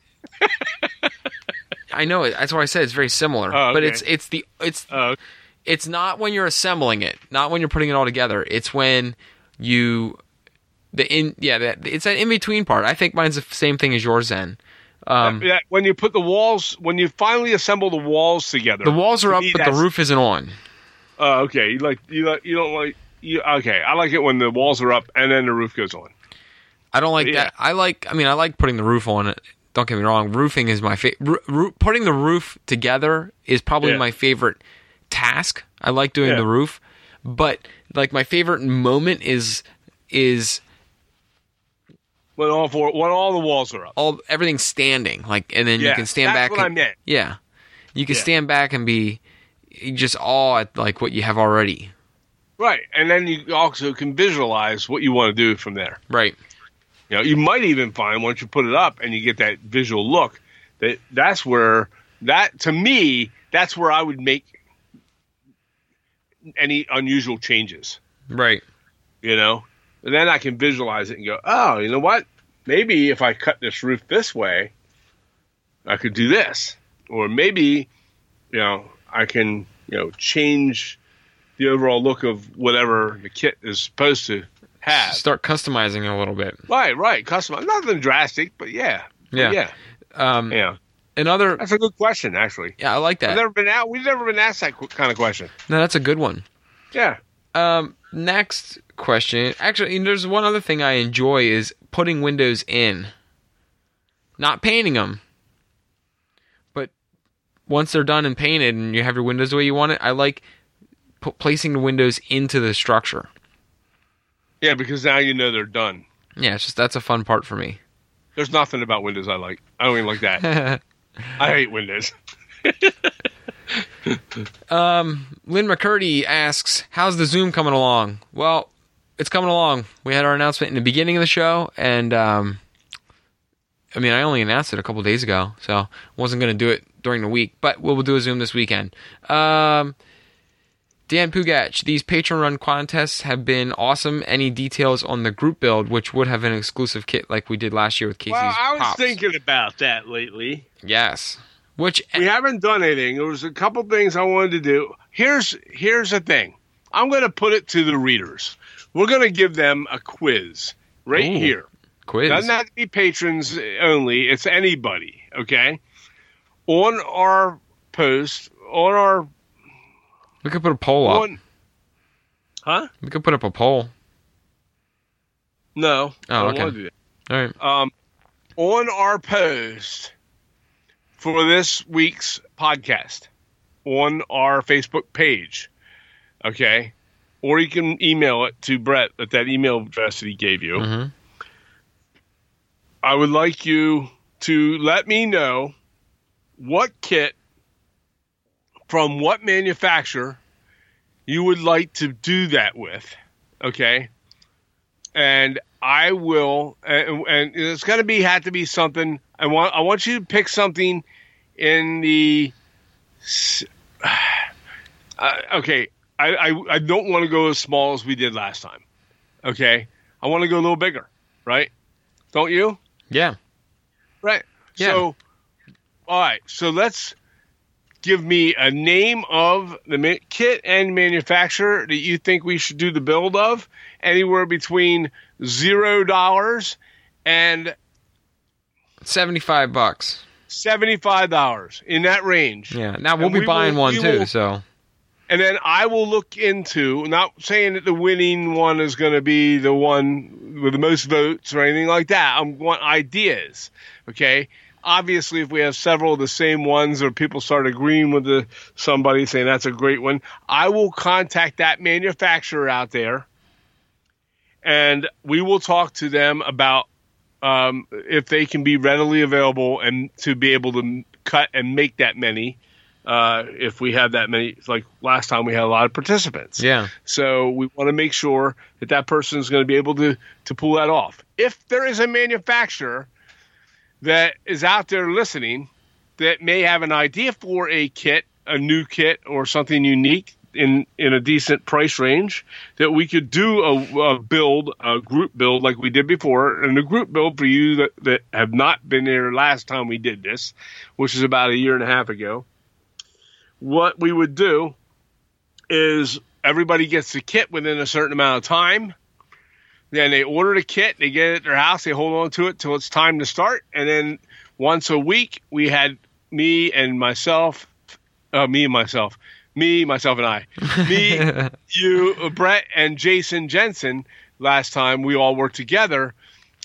I know it. That's why I said it's very similar. Oh, But it's it's the it's Uh, it's not when you're assembling it, not when you're putting it all together. It's when you the in yeah that it's that in between part. I think mine's the same thing as yours. Then um, that- when you put the walls, when you finally assemble the walls together, the walls are up, but the roof isn't on. Oh, okay. You like you like you don't like you. Okay, I like it when the walls are up and then the roof goes on. I don't like Yeah. that. I like. I mean, I like putting the roof on it. Don't get me wrong. Roofing is my favorite. Putting the roof together is probably Yeah. my favorite task. I like doing Yeah. the roof, but like my favorite moment is is When all four, when all the walls are up. all everything's standing. Like, and then you can stand back. and, I meant. Yeah, you can stand back and be just awe at like what you have already. Right, and then you also can visualize what you want to do from there. Right. You know, you might even find once you put it up and you get that visual look that that's where that to me that's where I would make any unusual changes. Right. You know, and then I can visualize it and go, oh, you know what? Maybe if I cut this roof this way, I could do this, or maybe you know I can you know change the overall look of whatever the kit is supposed to have. Start customizing a little bit. Right, right. Customize nothing drastic, but yeah, Yeah. yeah, Um, yeah. Another. That's a good question, actually. Yeah, I like that. never been out. We've never been asked that kind of question. No, that's a good one. Yeah. Um, next question. Actually, there's one other thing I enjoy is putting windows in. Not painting them, but once they're done and painted and you have your windows the way you want it, I like pu- placing the windows into the structure. Yeah, because now you know they're done. Yeah, it's just that's a fun part for me. There's nothing about Windows I like. I don't even like that. I hate Windows. um, Lynn McCurdy asks, "How's the Zoom coming along?" Well, it's coming along. We had our announcement in the beginning of the show, and um, I mean, I only announced it a couple days ago, so wasn't going to do it during the week, but we'll do a Zoom this weekend. Um, Dan Pugach, these patron run contests have been awesome. Any details on the group build, which would have an exclusive kit like we did last year with Casey's Well, I was Pops? thinking about that lately. Yes. Which We haven't done anything. There was a couple things I wanted to do. Here's here's the thing. I'm going to put it to the readers. We're going to give them a quiz right Ooh. here. quiz? Doesn't have to be patrons only. It's anybody. Okay. On our post, on our we could put a poll up. on, huh? We could put up a poll. No. Oh, okay. wanna do that. All right. um, on our post for this week's podcast on our Facebook page. Okay. Or you can email it to Brett at that email address that he gave you. hmm I would like you to let me know what kit from what manufacturer you would like to do that with. Okay. And I will, and, and it's going to be, have to be something. I want, I want you to pick something in the, uh, okay. I, I, I don't want to go as small as we did last time. Okay. I want to go a little bigger, right? Don't you? Yeah. Right. Yeah. So, all right. So let's give me a name of the kit and manufacturer that you think we should do the build of. Anywhere between zero dollars and Seventy-five bucks. seventy-five dollars in that range. Yeah. Now we'll And be we buying will- one too. will- So And then I will look into, not saying that the winning one is going to be the one with the most votes or anything like that. I want ideas. Okay. Obviously, if we have several of the same ones or people start agreeing with the, somebody saying that's a great one, I will contact that manufacturer out there and we will talk to them about um, if they can be readily available and to be able to cut and make that many uh, if we have that many. Like last time, we had a lot of participants. yeah. So we want to make sure that that person is going to be able to to pull that off. If there is a manufacturer that is out there listening that may have an idea for a kit, a new kit, or something unique in in a decent price range, that we could do a, a build, a group build like we did before, and a group build for you that, that have not been there last time we did this, which is about a year and a half ago. What we would do is everybody gets the kit within a certain amount of time. Then they order the kit, they get it at their house, they hold on to it till it's time to start, and then once a week we had me and myself, uh, me and myself, me, myself and I, me, you, Brett, and Jason Jensen. Last time we all worked together,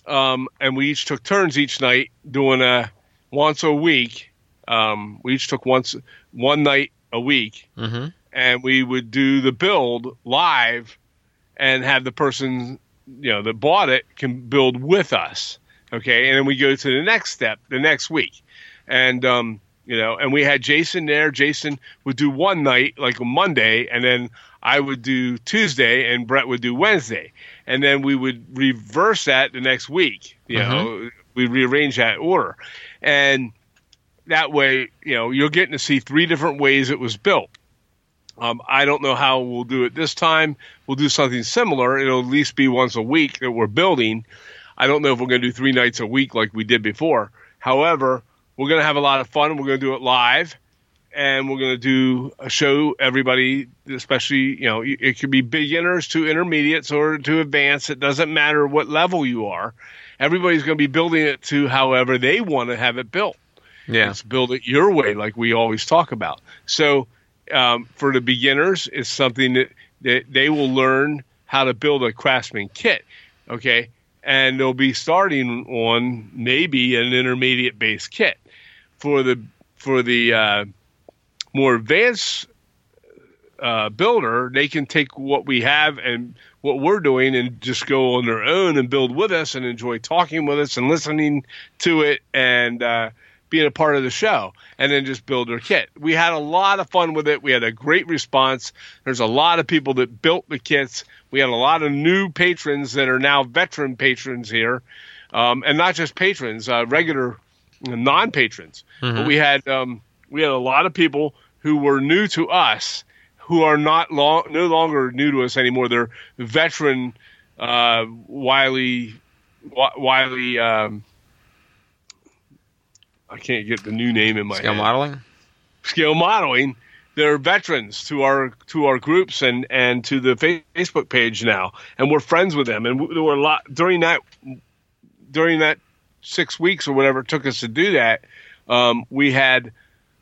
um, and we each took turns each night doing a once a week. Um, we each took once one night a week, hmm and we would do the build live and have the person you know that bought it can build with us okay? And then we go to the next step the next week. And um you know and we had jason there. Jason would do one night like a monday and then i would do tuesday and brett would do wednesday. And then we would reverse that the next week you know we rearrange that order. And that way you know you're getting to see three different ways it was built um, I don't know how we'll do it this time. We'll do something similar. It'll at least be once a week that we're building. I don't know if we're going to do three nights a week like we did before. However, we're going to have a lot of fun. We're going to do it live, and we're going to do a show everybody, especially you know, it could be beginners to intermediates or to advanced. It doesn't matter what level you are. Everybody's going to be building it to however they want to have it built. Yeah. Let's build it your way, like we always talk about. So, um, for the beginners, it's something that, that they will learn how to build a craftsman kit. Okay. And they'll be starting on maybe an intermediate base kit. For the, for the, uh, more advanced uh, builder, they can take what we have and what we're doing and just go on their own and build with us and enjoy talking with us and listening to it and uh, being a part of the show and then just build their kit. We had a lot of fun with it. We had a great response. There's a lot of people that built the kits. We had a lot of new patrons that are now veteran patrons here. Um, and not just patrons, uh, regular non patrons. Mm-hmm. We had um, we had a lot of people who were new to us who are not long, no longer new to us anymore. They're veteran uh, Wiley Wiley. Um, I can't get the new name in my scale head. modeling. Scale modeling. They're veterans to our to our groups and and to the Facebook page now, and we're friends with them. And there were a lot during that during that six weeks or whatever it took us to do that. Um, we had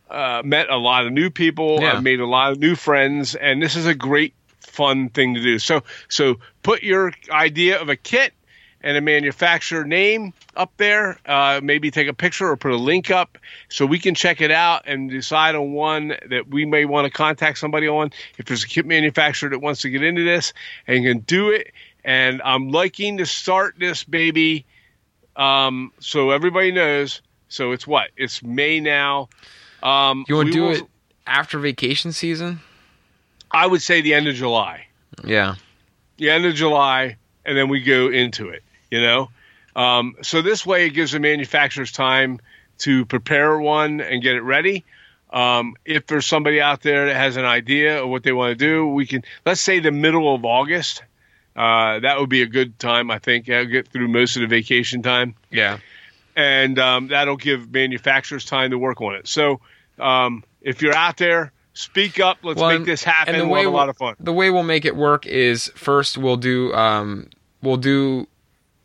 uh, met a lot of new people. Yeah. I've made a lot of new friends, and this is a great fun thing to do. So so put your idea of a kit and a manufacturer name up there. Uh, maybe take a picture or put a link up so we can check it out and decide on one that we may want to contact somebody on. If there's a kit manufacturer that wants to get into this and can do it, and I'm liking to start this baby. Um, so everybody knows. So it's what? It's May now. Um, you want to do will, it after vacation season? I would say the end of July. Yeah. The end of July, and then we go into it, you know? Um, so this way it gives the manufacturers time to prepare one and get it ready. Um, if there's somebody out there that has an idea of what they want to do, we can, let's say the middle of August. Uh, that would be a good time, I think. I'll get through most of the vacation time. Yeah. And um, that'll give manufacturers time to work on it. So um, if you're out there, speak up. Let's well, make this happen. And the way we'll have a lot of fun. The way we'll make it work is first we'll do um, we'll do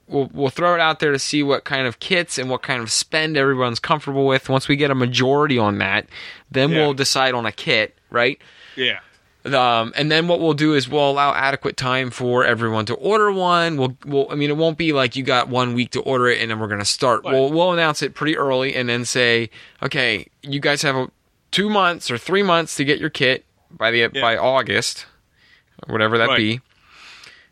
we'll we'll throw it out there to see what kind of kits and what kind of spend everyone's comfortable with. Once we get a majority on that, then yeah. we'll decide on a kit, right? Yeah. Um, and then what we'll do is we'll allow adequate time for everyone to order one. We'll, we'll I mean, it won't be like you got one week to order it and then we're going to start. Right. We'll, we'll announce it pretty early and then say, okay, you guys have a, two months or three months to get your kit by the yeah. by August, whatever that right. be.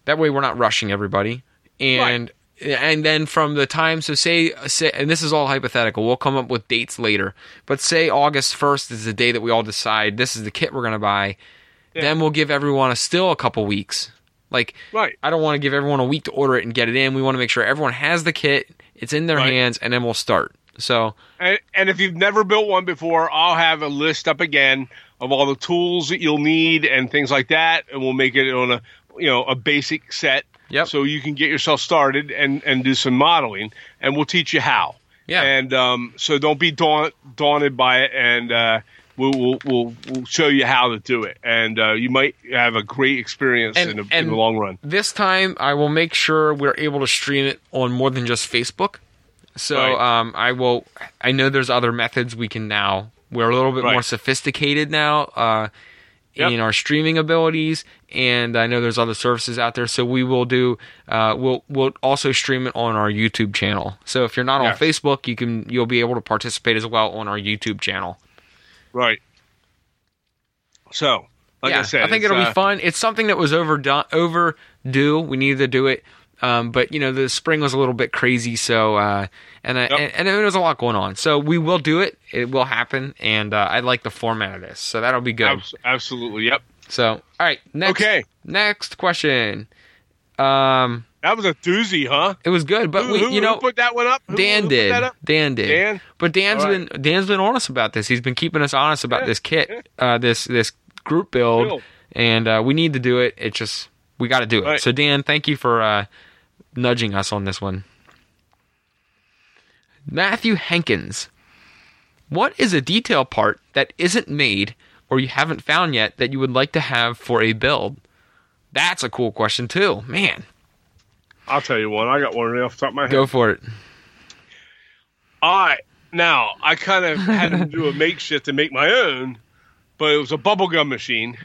That way, we're not rushing everybody. And right. And then from the time, so say, say, and this is all hypothetical. We'll come up with dates later. But say August first is the day that we all decide this is the kit we're going to buy yeah. Then we'll give everyone a still a couple weeks. Like, right. I don't want to give everyone a week to order it and get it in. We want to make sure everyone has the kit, it's in their right. hands, and then we'll start. So, and, and if you've never built one before, I'll have a list up again of all the tools that you'll need and things like that, and we'll make it on a you know a basic set. Yep. So you can get yourself started and and do some modeling, and we'll teach you how. Yeah. And um, so don't be daunt, daunted by it, and uh, we'll, we'll, we'll, we'll show you how to do it, and uh, you might have a great experience and, in, the, in, the, long run. This time, I will make sure we're able to stream it on more than just Facebook. So right. um, I will. I know there's other methods we can now. We're a little bit right. more sophisticated now uh, yep. in our streaming abilities, and I know there's other services out there. So we will do. Uh, we'll we'll also stream it on our YouTube channel. So if you're not yes. on Facebook, you can you'll be able to participate as well on our YouTube channel. Right. So, like yeah, I said, I think it'll uh, be fun. It's something that was overdone, overdue. We needed to do it. Um, but you know the spring was a little bit crazy, so uh, and, yep. and, and there was a lot going on. So we will do it. It will happen, and uh, I like the format of this, so that'll be good. Absolutely, yep. So all right, next, okay, next question. Um, that was a doozy, huh? It was good, but who, we, who, you know, put that one up. Who, Dan did. Dan did. Dan. But Dan's right. been Dan's been honest about this. He's been keeping us honest about yeah. this kit, uh, this this group build, build. and uh, we need to do it. It just we got to do it. Right. So Dan, thank you for uh, nudging us on this one. Matthew Hankins, what is a detail part that isn't made or you haven't found yet that you would like to have for a build? That's a cool question too, man. I'll tell you one. I got one right off the top of my head. Go for it. All right. Now, I kind of had to do a makeshift to make my own, but it was a bubblegum machine.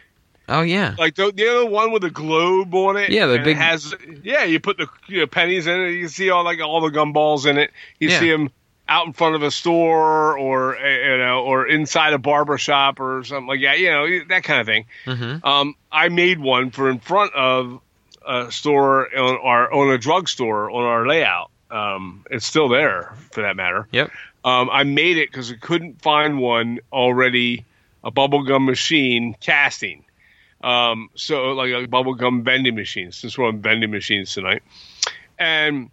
Oh yeah, like the, the other one with the globe on it. Yeah, the big has. Yeah, you put the you know, pennies in it. You see all like all the gumballs in it. You yeah. see them out in front of a store or uh, you know or inside a barber shop or something like that. You know that kind of thing. Mm-hmm. Um, I made one for in front of a store on our on a drugstore on our layout. Um, it's still there for that matter. Yep. Um, I made it because I couldn't find one already, a bubblegum machine casting. Um, so like a bubblegum vending machine, since we're on vending machines tonight. And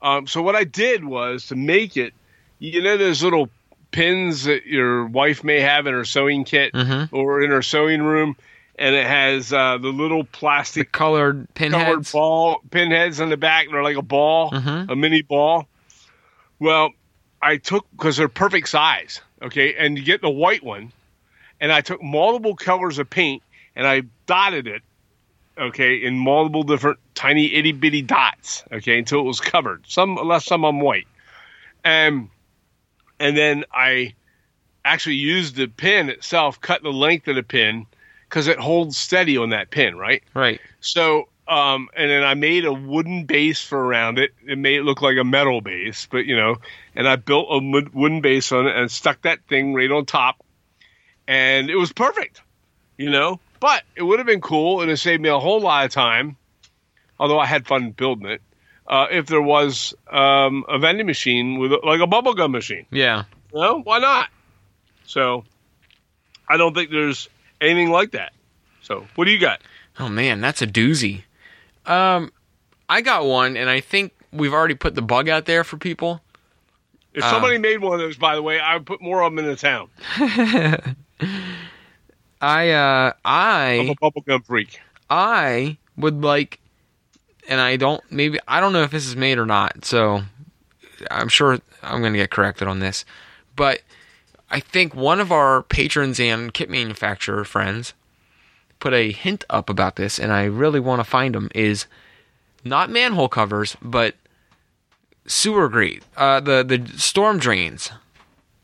um, so what I did was to make it, you know, those little pins that your wife may have in her sewing kit Mm-hmm. or in her sewing room, and it has uh, the little plastic colored colored pinheads. ball pinheads on the back. They're like a ball, Mhm. a mini ball. Well, I took because they're perfect size. Okay, and you get the white one, and I took multiple colors of paint and I dotted it. Okay, in multiple different tiny itty bitty dots. Okay, until it was covered. Some left some on white, and and then I actually used the pin itself, cut the length of the pin because it holds steady on that pin, right? Right. So, um, and then I made a wooden base for around it. It made it look like a metal base, but you know, and I built a wood- wooden base on it and stuck that thing right on top, and it was perfect, you know. But it would have been cool and it saved me a whole lot of time, although I had fun building it. Uh, if there was um, a vending machine with like a bubblegum machine, Yeah. you know, why not? So, I don't think there's anything like that. So, what do you got? Oh man, that's a doozy. Um, I got one, and I think we've already put the bug out there for people. If Uh, somebody made one of those, by the way, I would put more of them in the town. I uh, I I'm a bubblegum freak. I would like, and I don't maybe I don't know if this is made or not. So I'm sure I'm gonna get corrected on this, but I think one of our patrons and kit manufacturer friends put a hint up about this, and I really want to find them. Is not manhole covers, but sewer grate, uh, the the storm drains.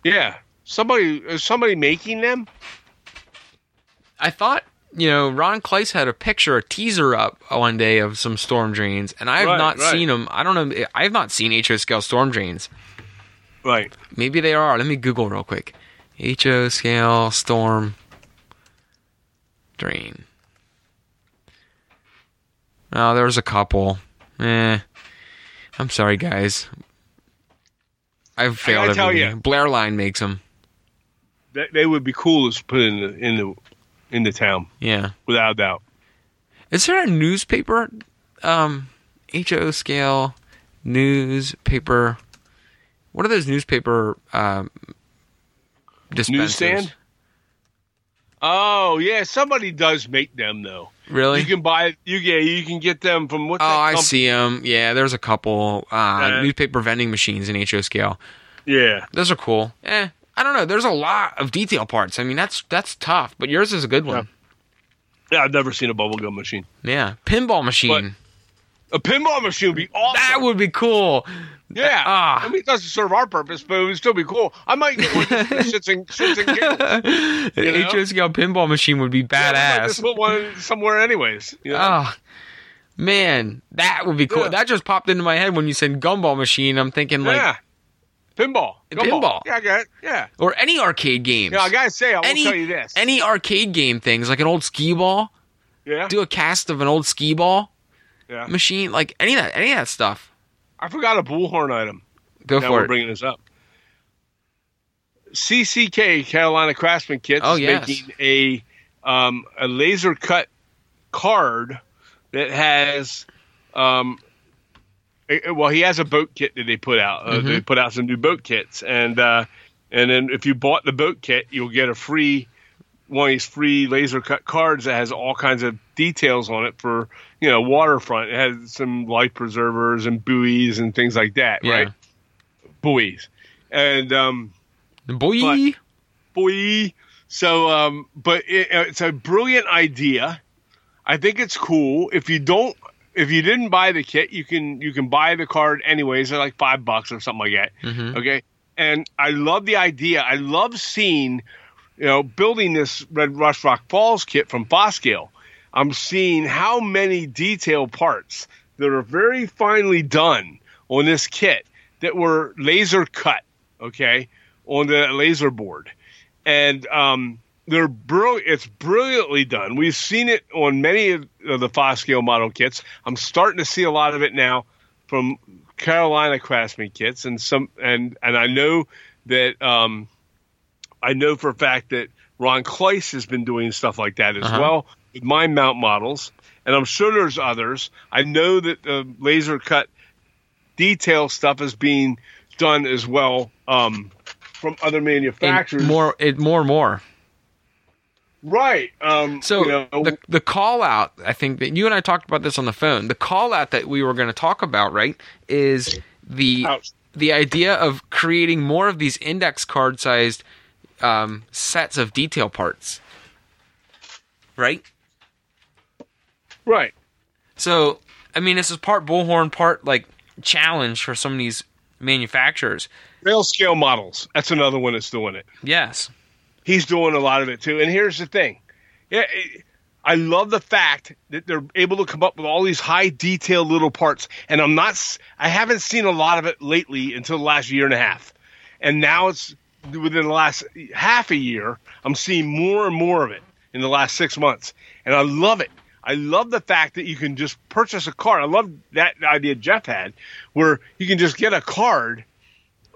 Yeah. Somebody is somebody making them? I thought, you know, Ron Kleiss had a picture, a teaser up one day of some storm drains, and I have Right, not right. seen them. I don't know. I have not seen HO scale storm drains. Right. Maybe they are. Let me Google real quick. HO scale storm drain. Oh, there's a couple. Eh. I'm sorry, guys. I've failed gotta tell ya. Blair Line makes them. They, they would be cool to put in the in the in the town, Yeah. without a doubt. Is there a newspaper, um, HO scale newspaper? What are those newspaper um, dispensers? Newsstand? Oh yeah, somebody does make them though. Really? You can buy you yeah, you can get them from what? oh, I see them. Yeah, there's a couple uh, Yeah. newspaper vending machines in HO scale. Yeah. Those are cool. Eh, I don't know. There's a lot of detail parts. I mean, that's that's tough. But yours is a good one. Yeah, I've never seen a bubblegum machine. Yeah, pinball machine. A pinball machine would be awesome. that would be cool. yeah. Ah. I mean, it doesn't serve our purpose, but it would still be cool. I might get one shits and, shits and giggles. You know? HO pinball machine would be Yeah, badass. just put one somewhere, anyways. You know? Oh, man, that would be cool. Yeah. That just popped into my head when you said gumball machine. I'm thinking like, yeah. Pinball. Gumball. Pinball. Yeah, I got it. Yeah. or any arcade games. Yeah, I gotta say, I will any tell you this. any arcade game things like an old skee ball. yeah. Do a cast of an old skee ball Yeah. machine, like any of that, any of that stuff. I forgot a bullhorn item. Go now for we're it. bringing this up. CCK Carolina Craftsman Kits Oh, is yes. making a um, a laser cut card that has um, well he has a boat kit that they put out. Uh, Mhm. They put out some new boat kits and uh, and then if you bought the boat kit, you'll get a free one of these free laser cut cards that has all kinds of details on it for you know waterfront. It has some life preservers and buoys and things like that, Yeah. right? Buoys and um, Boy, But- boy. So, um, but it, it's a brilliant idea. I think it's cool. If you don't, if you didn't buy the kit, you can you can buy the card anyways. They're like five bucks or something like that. Mhm. Okay, and I love the idea. I love seeing, you know, building this Red Rush Rock Falls kit from FOS Scale. I'm seeing how many detail parts that are very finely done on this kit that were laser cut okay, on the laser board, and um, they're brill- It's brilliantly done. We've seen it on many of the FOS Scale model kits. I'm starting to see a lot of it now from Carolina Craftsman kits, and some and and I know that um, I know for a fact that Ron Kleiss has been doing stuff like that as Uh-huh. well with my mount models, and I'm sure there's others. I know that the laser cut detail stuff is being done as well um, from other And manufacturers. more, it more and more. Right? Um, So you know, the the call out, I think that you and I talked about this on the phone. The call out that we were going to talk about, right, is the Ouch. the idea of creating more of these index card sized um, sets of detail parts, right? right. So, I mean, this is part bullhorn, part like challenge for some of these manufacturers. Rail scale models. That's another one that's doing it. Yes. He's doing a lot of it too. And here's the thing, yeah, I love the fact that they're able to come up with all these high detail little parts. And I'm not, I haven't seen a lot of it lately until the last year and a half, and now it's within the last half a year. I'm seeing more and more of it in the last six months, and I love it. I love the fact that you can just purchase a card. I love that idea Jeff had, where you can just get a card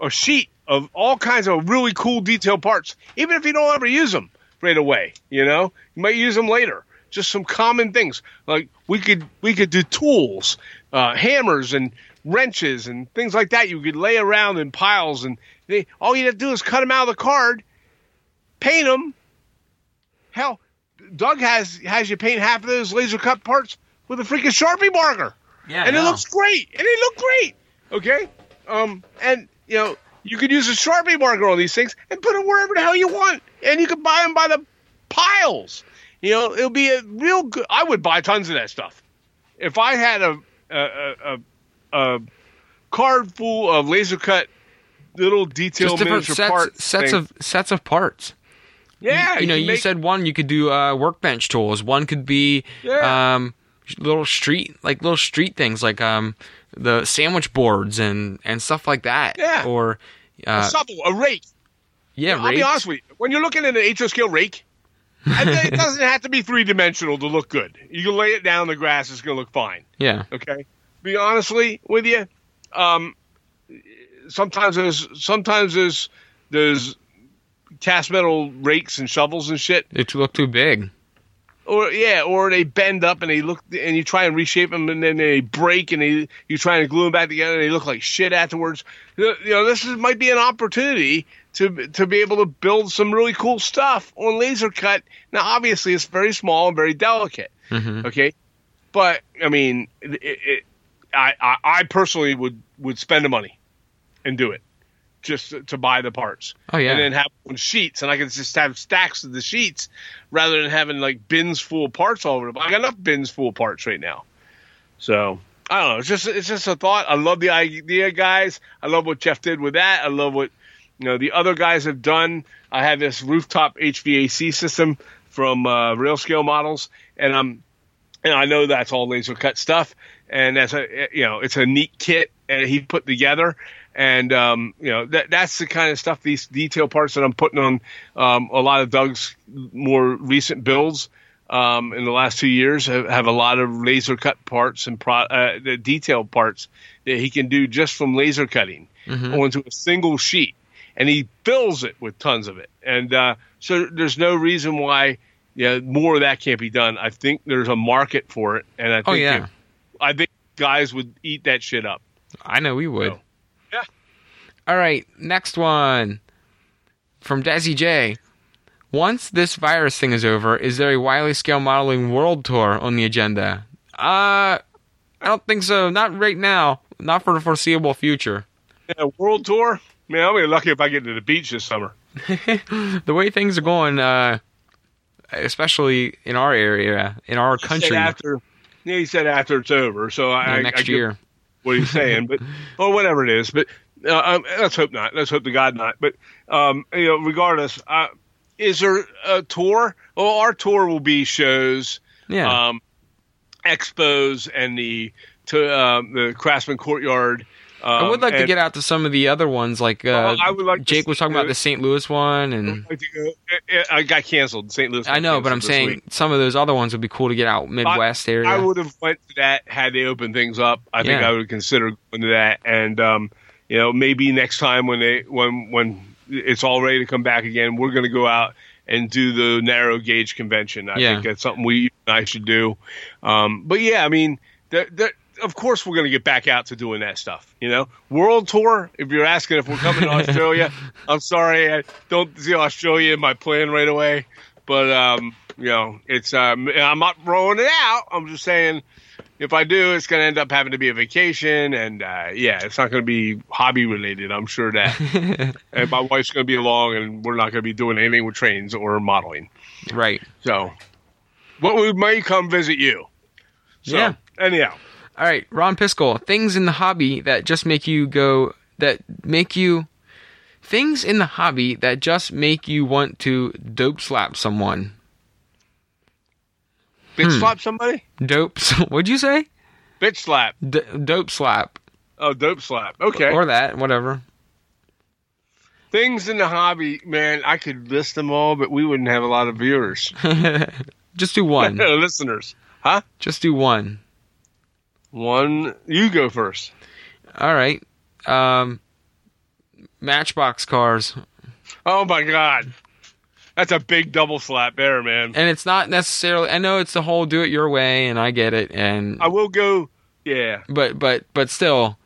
a sheet of all kinds of really cool detailed parts, even if you don't ever use them right away. You know, you might use them later. Just some common things like we could we could do tools, uh, hammers and wrenches and things like that. You could lay around in piles, and they, all you have to do is cut them out of the card, paint them. Hell, Doug has has you paint half of those laser cut parts with a freaking sharpie marker Yeah. and it looks great. And it looked great. Okay. Um, and you know, you could use a sharpie marker on these things and put them wherever the hell you want, and you could buy them by the piles. You know, it'll be a real good. I would buy tons of that stuff if I had a a a, a, card full of laser cut little detail just different miniature sets parts. sets thing. of sets of parts. yeah. you know, you make- said one you could do uh, workbench tools. One could be Yeah. um, little street like little street things like um, the sandwich boards and and stuff like that. Yeah. Or a uh, shovel, a rake. yeah, I'll be honest with you. When you're looking at an HO scale rake, it doesn't have to be three dimensional to look good. You can lay it down the grass; it's going to look fine. Yeah. Okay. Be honestly with you, um, sometimes there's sometimes there's there's cast metal rakes and shovels and shit, They look too big. Or yeah, or they bend up and they look and you try and reshape them and then they break and they you try and glue them back together and they look like shit afterwards. You know, this is, might be an opportunity to to be able to build some really cool stuff on laser cut. Now, obviously, it's very small and very delicate. hmm Okay, but I mean, it, it, I, I I personally would would spend the money and do it just to, buy the parts Oh yeah. and then have sheets, and I could just have stacks of the sheets rather than having like bins full of parts all over. I got enough bins full of parts right now, so I don't know. It's just it's just a thought. I love the idea, guys. I love what Jeff did with that. I love what you know the other guys have done. I have this rooftop HVAC system from uh, Rail Scale Models, and I'm and I know that's all laser cut stuff, and that's a you know it's a neat kit and he put together, and um, you know that that's the kind of stuff these detail parts that I'm putting on um, a lot of Doug's more recent builds. Um, in the last two years, have, have a lot of laser cut parts and pro, uh, the detail parts that he can do just from laser cutting Mhm. onto a single sheet, and he fills it with tons of it. And uh, so there's no reason why yeah, more of that can't be done. I think there's a market for it, and I think Oh yeah. if- I think guys would eat that shit up. I know we would. So. All right, next one from Desi J. Once this virus thing is over, is there a Wiley Scale Modeling World Tour on the agenda? Uh, I don't think so. Not right now. Not for the foreseeable future. Yeah, world tour. Man, I'll be lucky if I get to the beach this summer. the way things are going, uh, especially in our area, in our He country, after. Yeah, he said after it's over. So I, I- next I get year. what he's saying, but or whatever it is. But uh, um, let's hope not. Let's hope to God not. But um, you know, regardless, uh, is there a tour? Well, our tour will be shows, Yeah. um, expos, and the to um, the Craftsman Courtyard I would like to get out to some of the other ones, like uh, I would like to Jake was talking about the St. Louis one, and like to go- it- it- I got canceled. St. Louis. I know, but I'm saying week. some of those other ones would be cool to get out Midwest area. I would have went to that had they opened things up. I think I would consider going to that, and um, you know, maybe next time when they when when it's all ready to come back again, we're going to go out and do the narrow gauge convention. I Yeah. think that's something we and I should do. Um, but yeah, I mean, the, the, of course we're going to get back out to doing that stuff. You know, world tour. If you're asking if we're coming to Australia, I'm sorry, I don't see Australia in my plan right away. But um, you know, it's um, I'm not throwing it out. I'm just saying, if I do, it's going to end up having to be a vacation, and uh, yeah, it's not going to be hobby related. I'm sure that, and my wife's going to be along, and we're not going to be doing anything with trains or modeling. right. So, but we may come visit you. So, Yeah. Anyhow, All right, Ron Piskel. Things in the hobby that just make you go. That make you. Things in the hobby that just make you want to dope slap someone. Bitch Hmm. slap somebody. Dope. What'd you say? Bitch slap. D- dope slap Oh, dope slap. Okay. or that, whatever. Things in the hobby, man. I could list them all, but we wouldn't have a lot of viewers, just do one. listeners. Huh? just do one. One. You go first. All right. Um, Matchbox cars, Oh my god. That's a big double slap there, man. and it's not necessarily. I know it's the whole do it your way, and I get it, and I will go. Yeah. but but but still,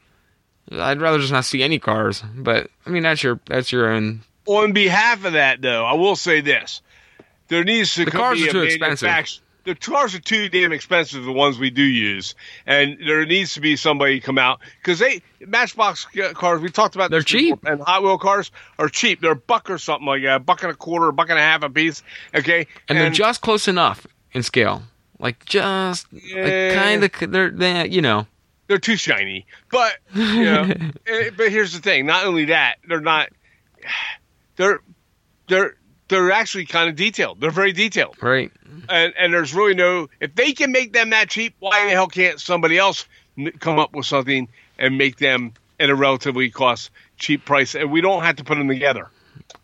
I'd rather just not see any cars. But I mean, that's your that's your own. On behalf of that, though, I will say this: there needs to The cars be are a too expensive. The cars are too damn expensive. The ones we do use, and there needs to be somebody come out because they Matchbox cars. We talked about They're this before, cheap. and Hot Wheel cars are cheap. They're a buck or something like that, a buck and a quarter, a buck and a half a piece. Okay, And, they're just close enough in scale, like just Yeah. like kind of they're they you know they're too shiny. But you know, eh, but here's the thing: not only that, they're not. They're they're they're actually kind of detailed. They're very detailed, right. and and there's really no. If they can make them that cheap, why the hell can't somebody else come up with something and make them at a relatively cost cheap price? And we don't have to put them together.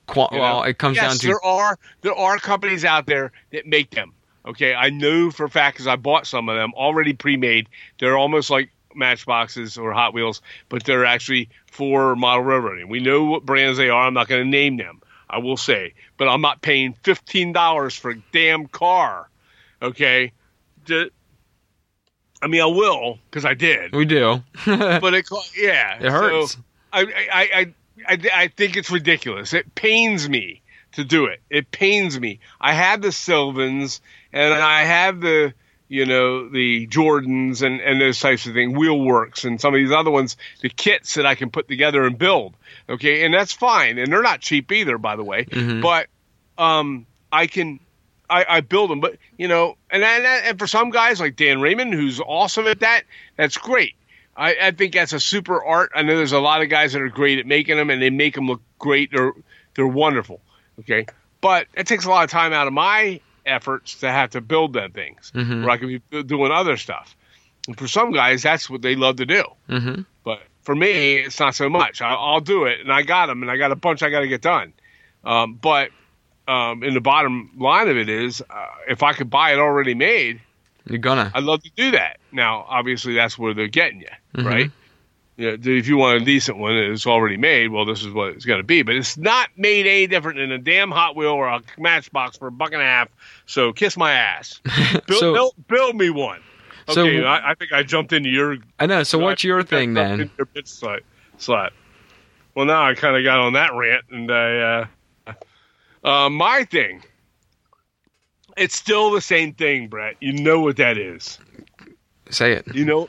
Qual- you well, know? it comes yes, down to there are there are companies out there that make them. Okay, I know for a fact because I bought some of them already pre-made. They're almost like Matchboxes or Hot Wheels, but they're actually for model railroading. We know what brands they are. I'm not going to name them. I will say, but I'm not paying fifteen dollars for a damn car. Okay, I mean I will because I did, we do. but it yeah It hurts. So I, I, I, I, I think it's ridiculous. It pains me to do it. It pains me. I have the Sylvans and I have the, you know, the Jordans and, and those types of things, Wheelworks and some of these other ones, the kits that I can put together and build. Okay. And that's fine. And they're not cheap either, by the way. Mhm. But um, I can, I, I build them. But, you know, and, and, and for some guys like Dan Raymond, who's awesome at that, that's great. I, I think that's a super art. I know there's a lot of guys that are great at making them, and they make them look great. They're they're wonderful. Okay, but it takes a lot of time out of my efforts to have to build them things, Mhm. where I can be doing other stuff. And for some guys, that's what they love to do. hmm But for me, it's not so much. I, I'll do it, and I got them, and I got a bunch I got to get done. Um, but um, in the bottom line of it is, uh, if I could buy it already made, You're gonna. I'd love to do that. Now, obviously, that's where they're getting you, Mhm. right? Yeah, if you want a decent one it's already made, well, this is what it's going to be. But it's not made any different than a damn Hot Wheel or a Matchbox for a buck and a half. So kiss my ass. Build, So- build, build me one. So- Okay, I, I think I jumped into your. I know. So what's your I think I thing then? Your slap. slap. Well, now I kind of got on that rant, and I. Uh, uh, my thing. It's still the same thing, Brett. You know what that is. Say it. You know,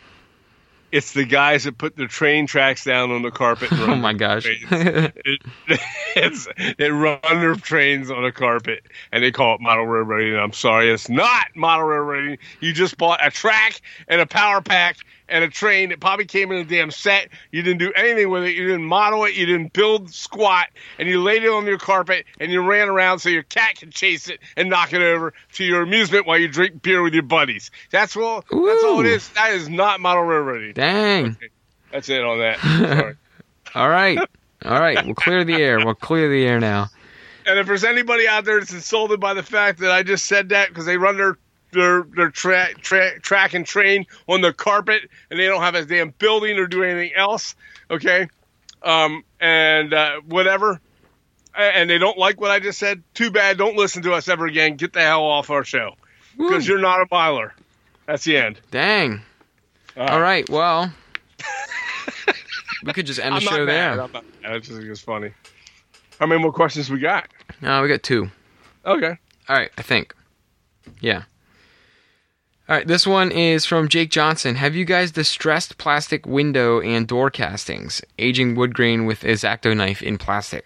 it's the guys that put their train tracks down on the carpet. And Oh my gosh. It, it's, they run their trains on a carpet and they call it model railroading. I'm sorry, it's not model railroading. You just bought a track and a power pack and a train that probably came in a damn set. You didn't do anything with it. You didn't model it. You didn't build squat. And you laid it on your carpet and you ran around so your cat could chase it and knock it over to your amusement while you drink beer with your buddies. That's all. That's all it is. That is not model railroading. Dang. That's it on that. All right. All right. We'll clear the air. We'll clear the air now. And if there's anybody out there that's insulted by the fact that I just said that because they run their their their tra- tra- track and train on the carpet and they don't have a damn building or do anything else, okay? Um, and uh, whatever, and they don't like what I just said. Too bad. Don't listen to us ever again. Get the hell off our show because you're not a miler. That's the end. Dang. All All right. Well, we could just end the I'm show there. I'm not mad. Just think it's funny. How many more questions we got? No, we got two. Okay. All right, I think. Yeah. All right, this one is from Jake Johnson. Have you guys distressed plastic window and door castings, aging wood grain with X-Acto knife in plastic?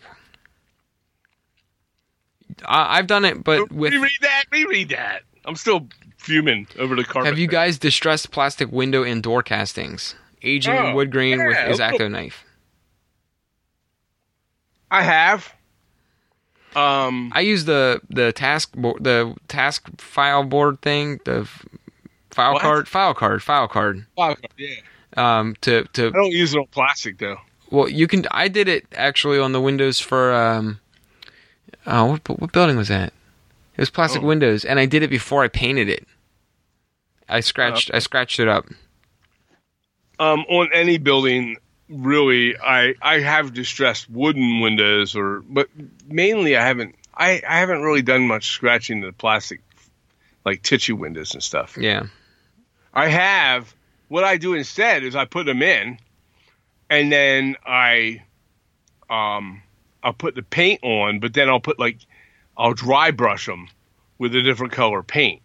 I I've done it, but with. reread that. Reread that. I'm still fuming over the carpet. Have you guys distressed plastic window and door castings, aging Oh, wood grain with yeah, X-Acto little- knife? I have. Um. I use the the task bo- the task file board thing, the file What? card, file card, file card. File card, yeah. Um, to to I don't use it on plastic though. Well, you can. I did it actually on the windows for. Um, oh, what, what building was that? It was plastic Oh. windows, and I did it before I painted it. I scratched. Oh. I scratched it up. Um, on any building, really, I I have distressed wooden windows, or but mainly I haven't. I I haven't really done much scratching the plastic, like tissue windows and stuff. Yeah. I have. What I do instead is I put them in, and then I, um, I'll put the paint on, but then I'll put like, I'll dry brush them with a different color paint,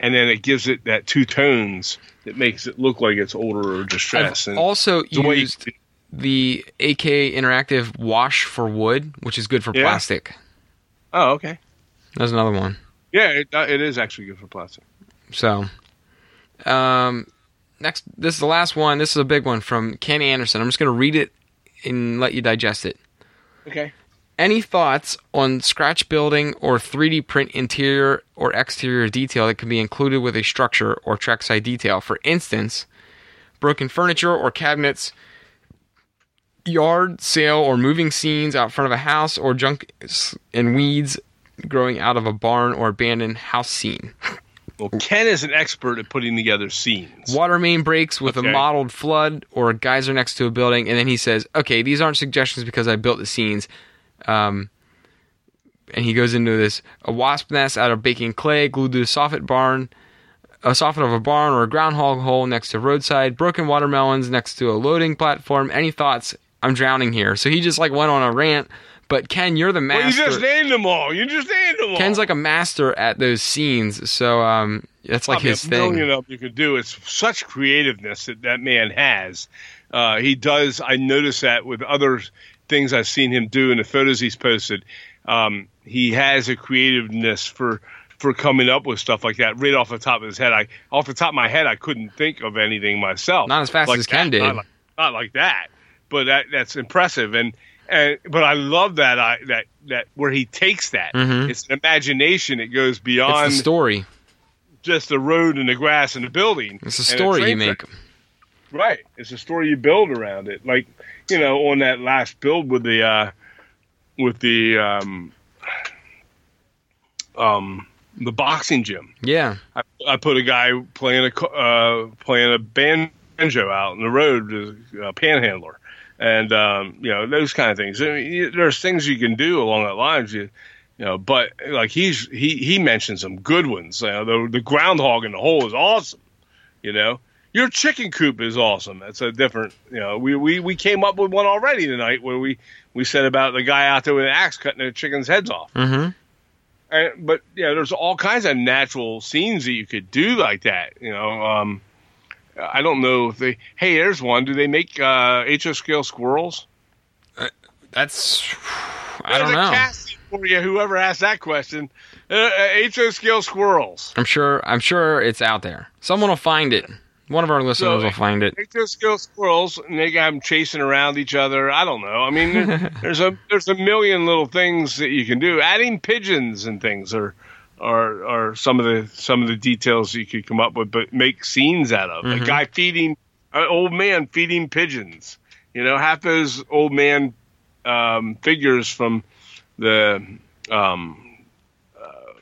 and then it gives it that two tones that makes it look like it's older or I've distressed. And also the way you- used the AK Interactive Wash for wood, which is good for Yeah. plastic. oh, okay. That's another one. Yeah, it, uh, it is actually good for plastic. So, um, next, this is the last one. This is a big one from Ken Anderson. I'm just going to read it and let you digest it. Okay. Any thoughts on scratch building or 3D print interior or exterior detail that can be included with a structure or trackside detail? For instance, broken furniture or cabinets, yard sale or moving scenes out front of a house, or junk and weeds growing out of a barn or abandoned house scene. Well, Ken is an expert at putting together scenes. Water main breaks with Okay. a modeled flood or a geyser next to a building, and then he says, "Okay, these aren't suggestions because I built the scenes." Um, and he goes into this: a wasp nest out of baking clay glued to a soffit barn, a soffit of a barn or a groundhog hole next to roadside, broken watermelons next to a loading platform. Any thoughts? I'm drowning here. So he just like went on a rant. But Ken, you're the Well, you just named them all. You just named them all. Ken's like a master at those scenes, so um, that's like Probably his a thing. million of them you could do. It's such creativeness that that man has. Uh, he does. I notice that with other things I've seen him do in the photos he's posted. Um, he has a creativeness for for coming up with stuff like that right off the top of his head. I off the top of my head, I couldn't think of anything myself. Not as fast like as Ken did. Not like, not like that, but that that's impressive. And and but I love that I that that where he takes that. Mhm. It's an imagination. It goes It's beyond the story. just the road and the grass and the building. It's a story you make. track. Right. It's a story you build around it. Like, you know, on that last build with the uh with the um um the boxing gym. Yeah. I, I put a guy playing a uh playing a banjo out in the road a panhandler. And um, you know, those kind of things. I mean, there's things you can do along that lines. You you know, but like he's he he mentioned some good ones. You know, the the groundhog in the hole is awesome. You know, your chicken coop is awesome. That's a different. You know, we we we came up with one already tonight where we we said about the guy out there with an axe cutting the chickens' heads off. Mm-hmm. And, but yeah, there's all kinds of natural scenes that you could do like that. You know, um, I don't know if they. Hey, there's one. Do they make uh, HO scale squirrels? That's I There's don't a know. casting for you. Whoever asked that question, uh, uh, HO scale squirrels. I'm sure I'm sure it's out there. Someone will find it. One of our listeners will find it. HO scale squirrels, and they got them chasing around each other. I don't know. I mean, there- there's a there's a million little things that you can do. Adding pigeons and things are are are some of the some of the details you could come up with, but make scenes out of. A Mhm. guy feeding an old man feeding pigeons. You know, half of those old man um, figures from the um, uh,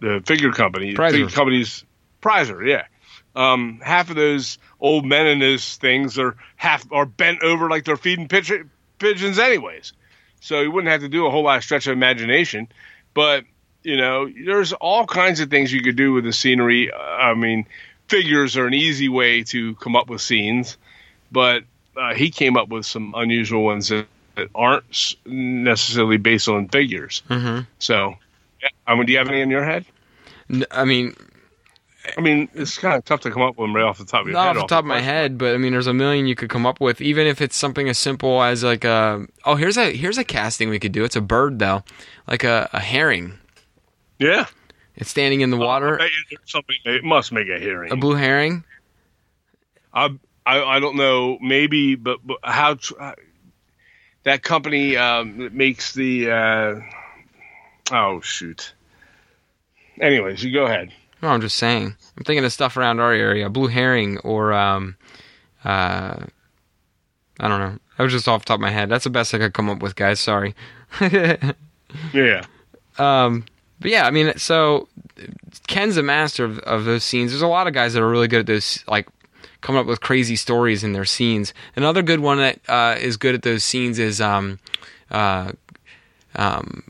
the figure company, Preiser. figure companies, Preiser, yeah. Um, half of those old men in those things are half are bent over like they're feeding pitch- pigeons, anyways. So you wouldn't have to do a whole lot of stretch of imagination, but you know, there's all kinds of things you could do with the scenery. Uh, I mean, figures are an easy way to come up with scenes, but uh, he came up with some unusual ones that, that aren't necessarily based on figures. Mm-hmm. So, yeah, I mean, do you have any in your head? I mean, I mean, it's kind of tough to come up with them right off the top of your not head. off the top of my head, but I mean, there's a million you could come up with. Even if it's something as simple as like a oh, here's a here's a casting we could do. It's a bird though, like a, a herring. Yeah. It's standing in the water. bet you there's something it must make a hearing. A blue herring. I, I I don't know, maybe, but, but how tr- uh, that company um, that makes the uh, oh shoot. Anyways, you go ahead. No, I'm just saying. I'm thinking of stuff around our area. Blue herring or um, uh, I don't know. I was just off the top of my head. That's the best I could come up with, guys. Sorry. Yeah, Um, but yeah, I mean, so Ken's a master of, of those scenes. There's a lot of guys that are really good at those, like coming up with crazy stories in their scenes. Another good one that uh, is good at those scenes is um, uh, um,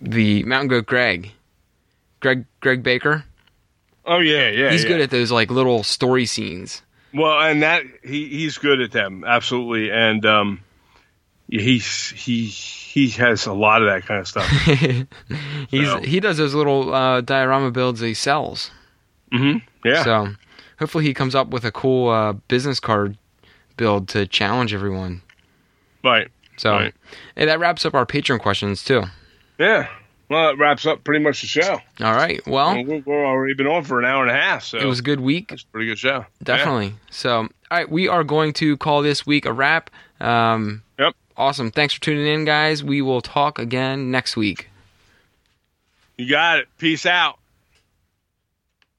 the Mountain Goat Greg, Greg Greg Baker. oh yeah, yeah. He's yeah. good at those like little story scenes. Well, and that he he's good at them absolutely, and um, he's he he has a lot of that kind of stuff. He's So- he does those little uh, diorama builds he sells. hmm Yeah, So hopefully he comes up with a cool uh, business card build to challenge everyone. right. So Right. hey, that wraps up our patron questions too. Yeah. Well, that wraps up pretty much the show. All right. Well, Well, we've we're already been on for an hour and a half, so it was a good week, it's a pretty good show. definitely. So all right, we are going to call this week a wrap. Um. Awesome. Thanks for tuning in, guys. We will talk again next week. You got it. Peace out.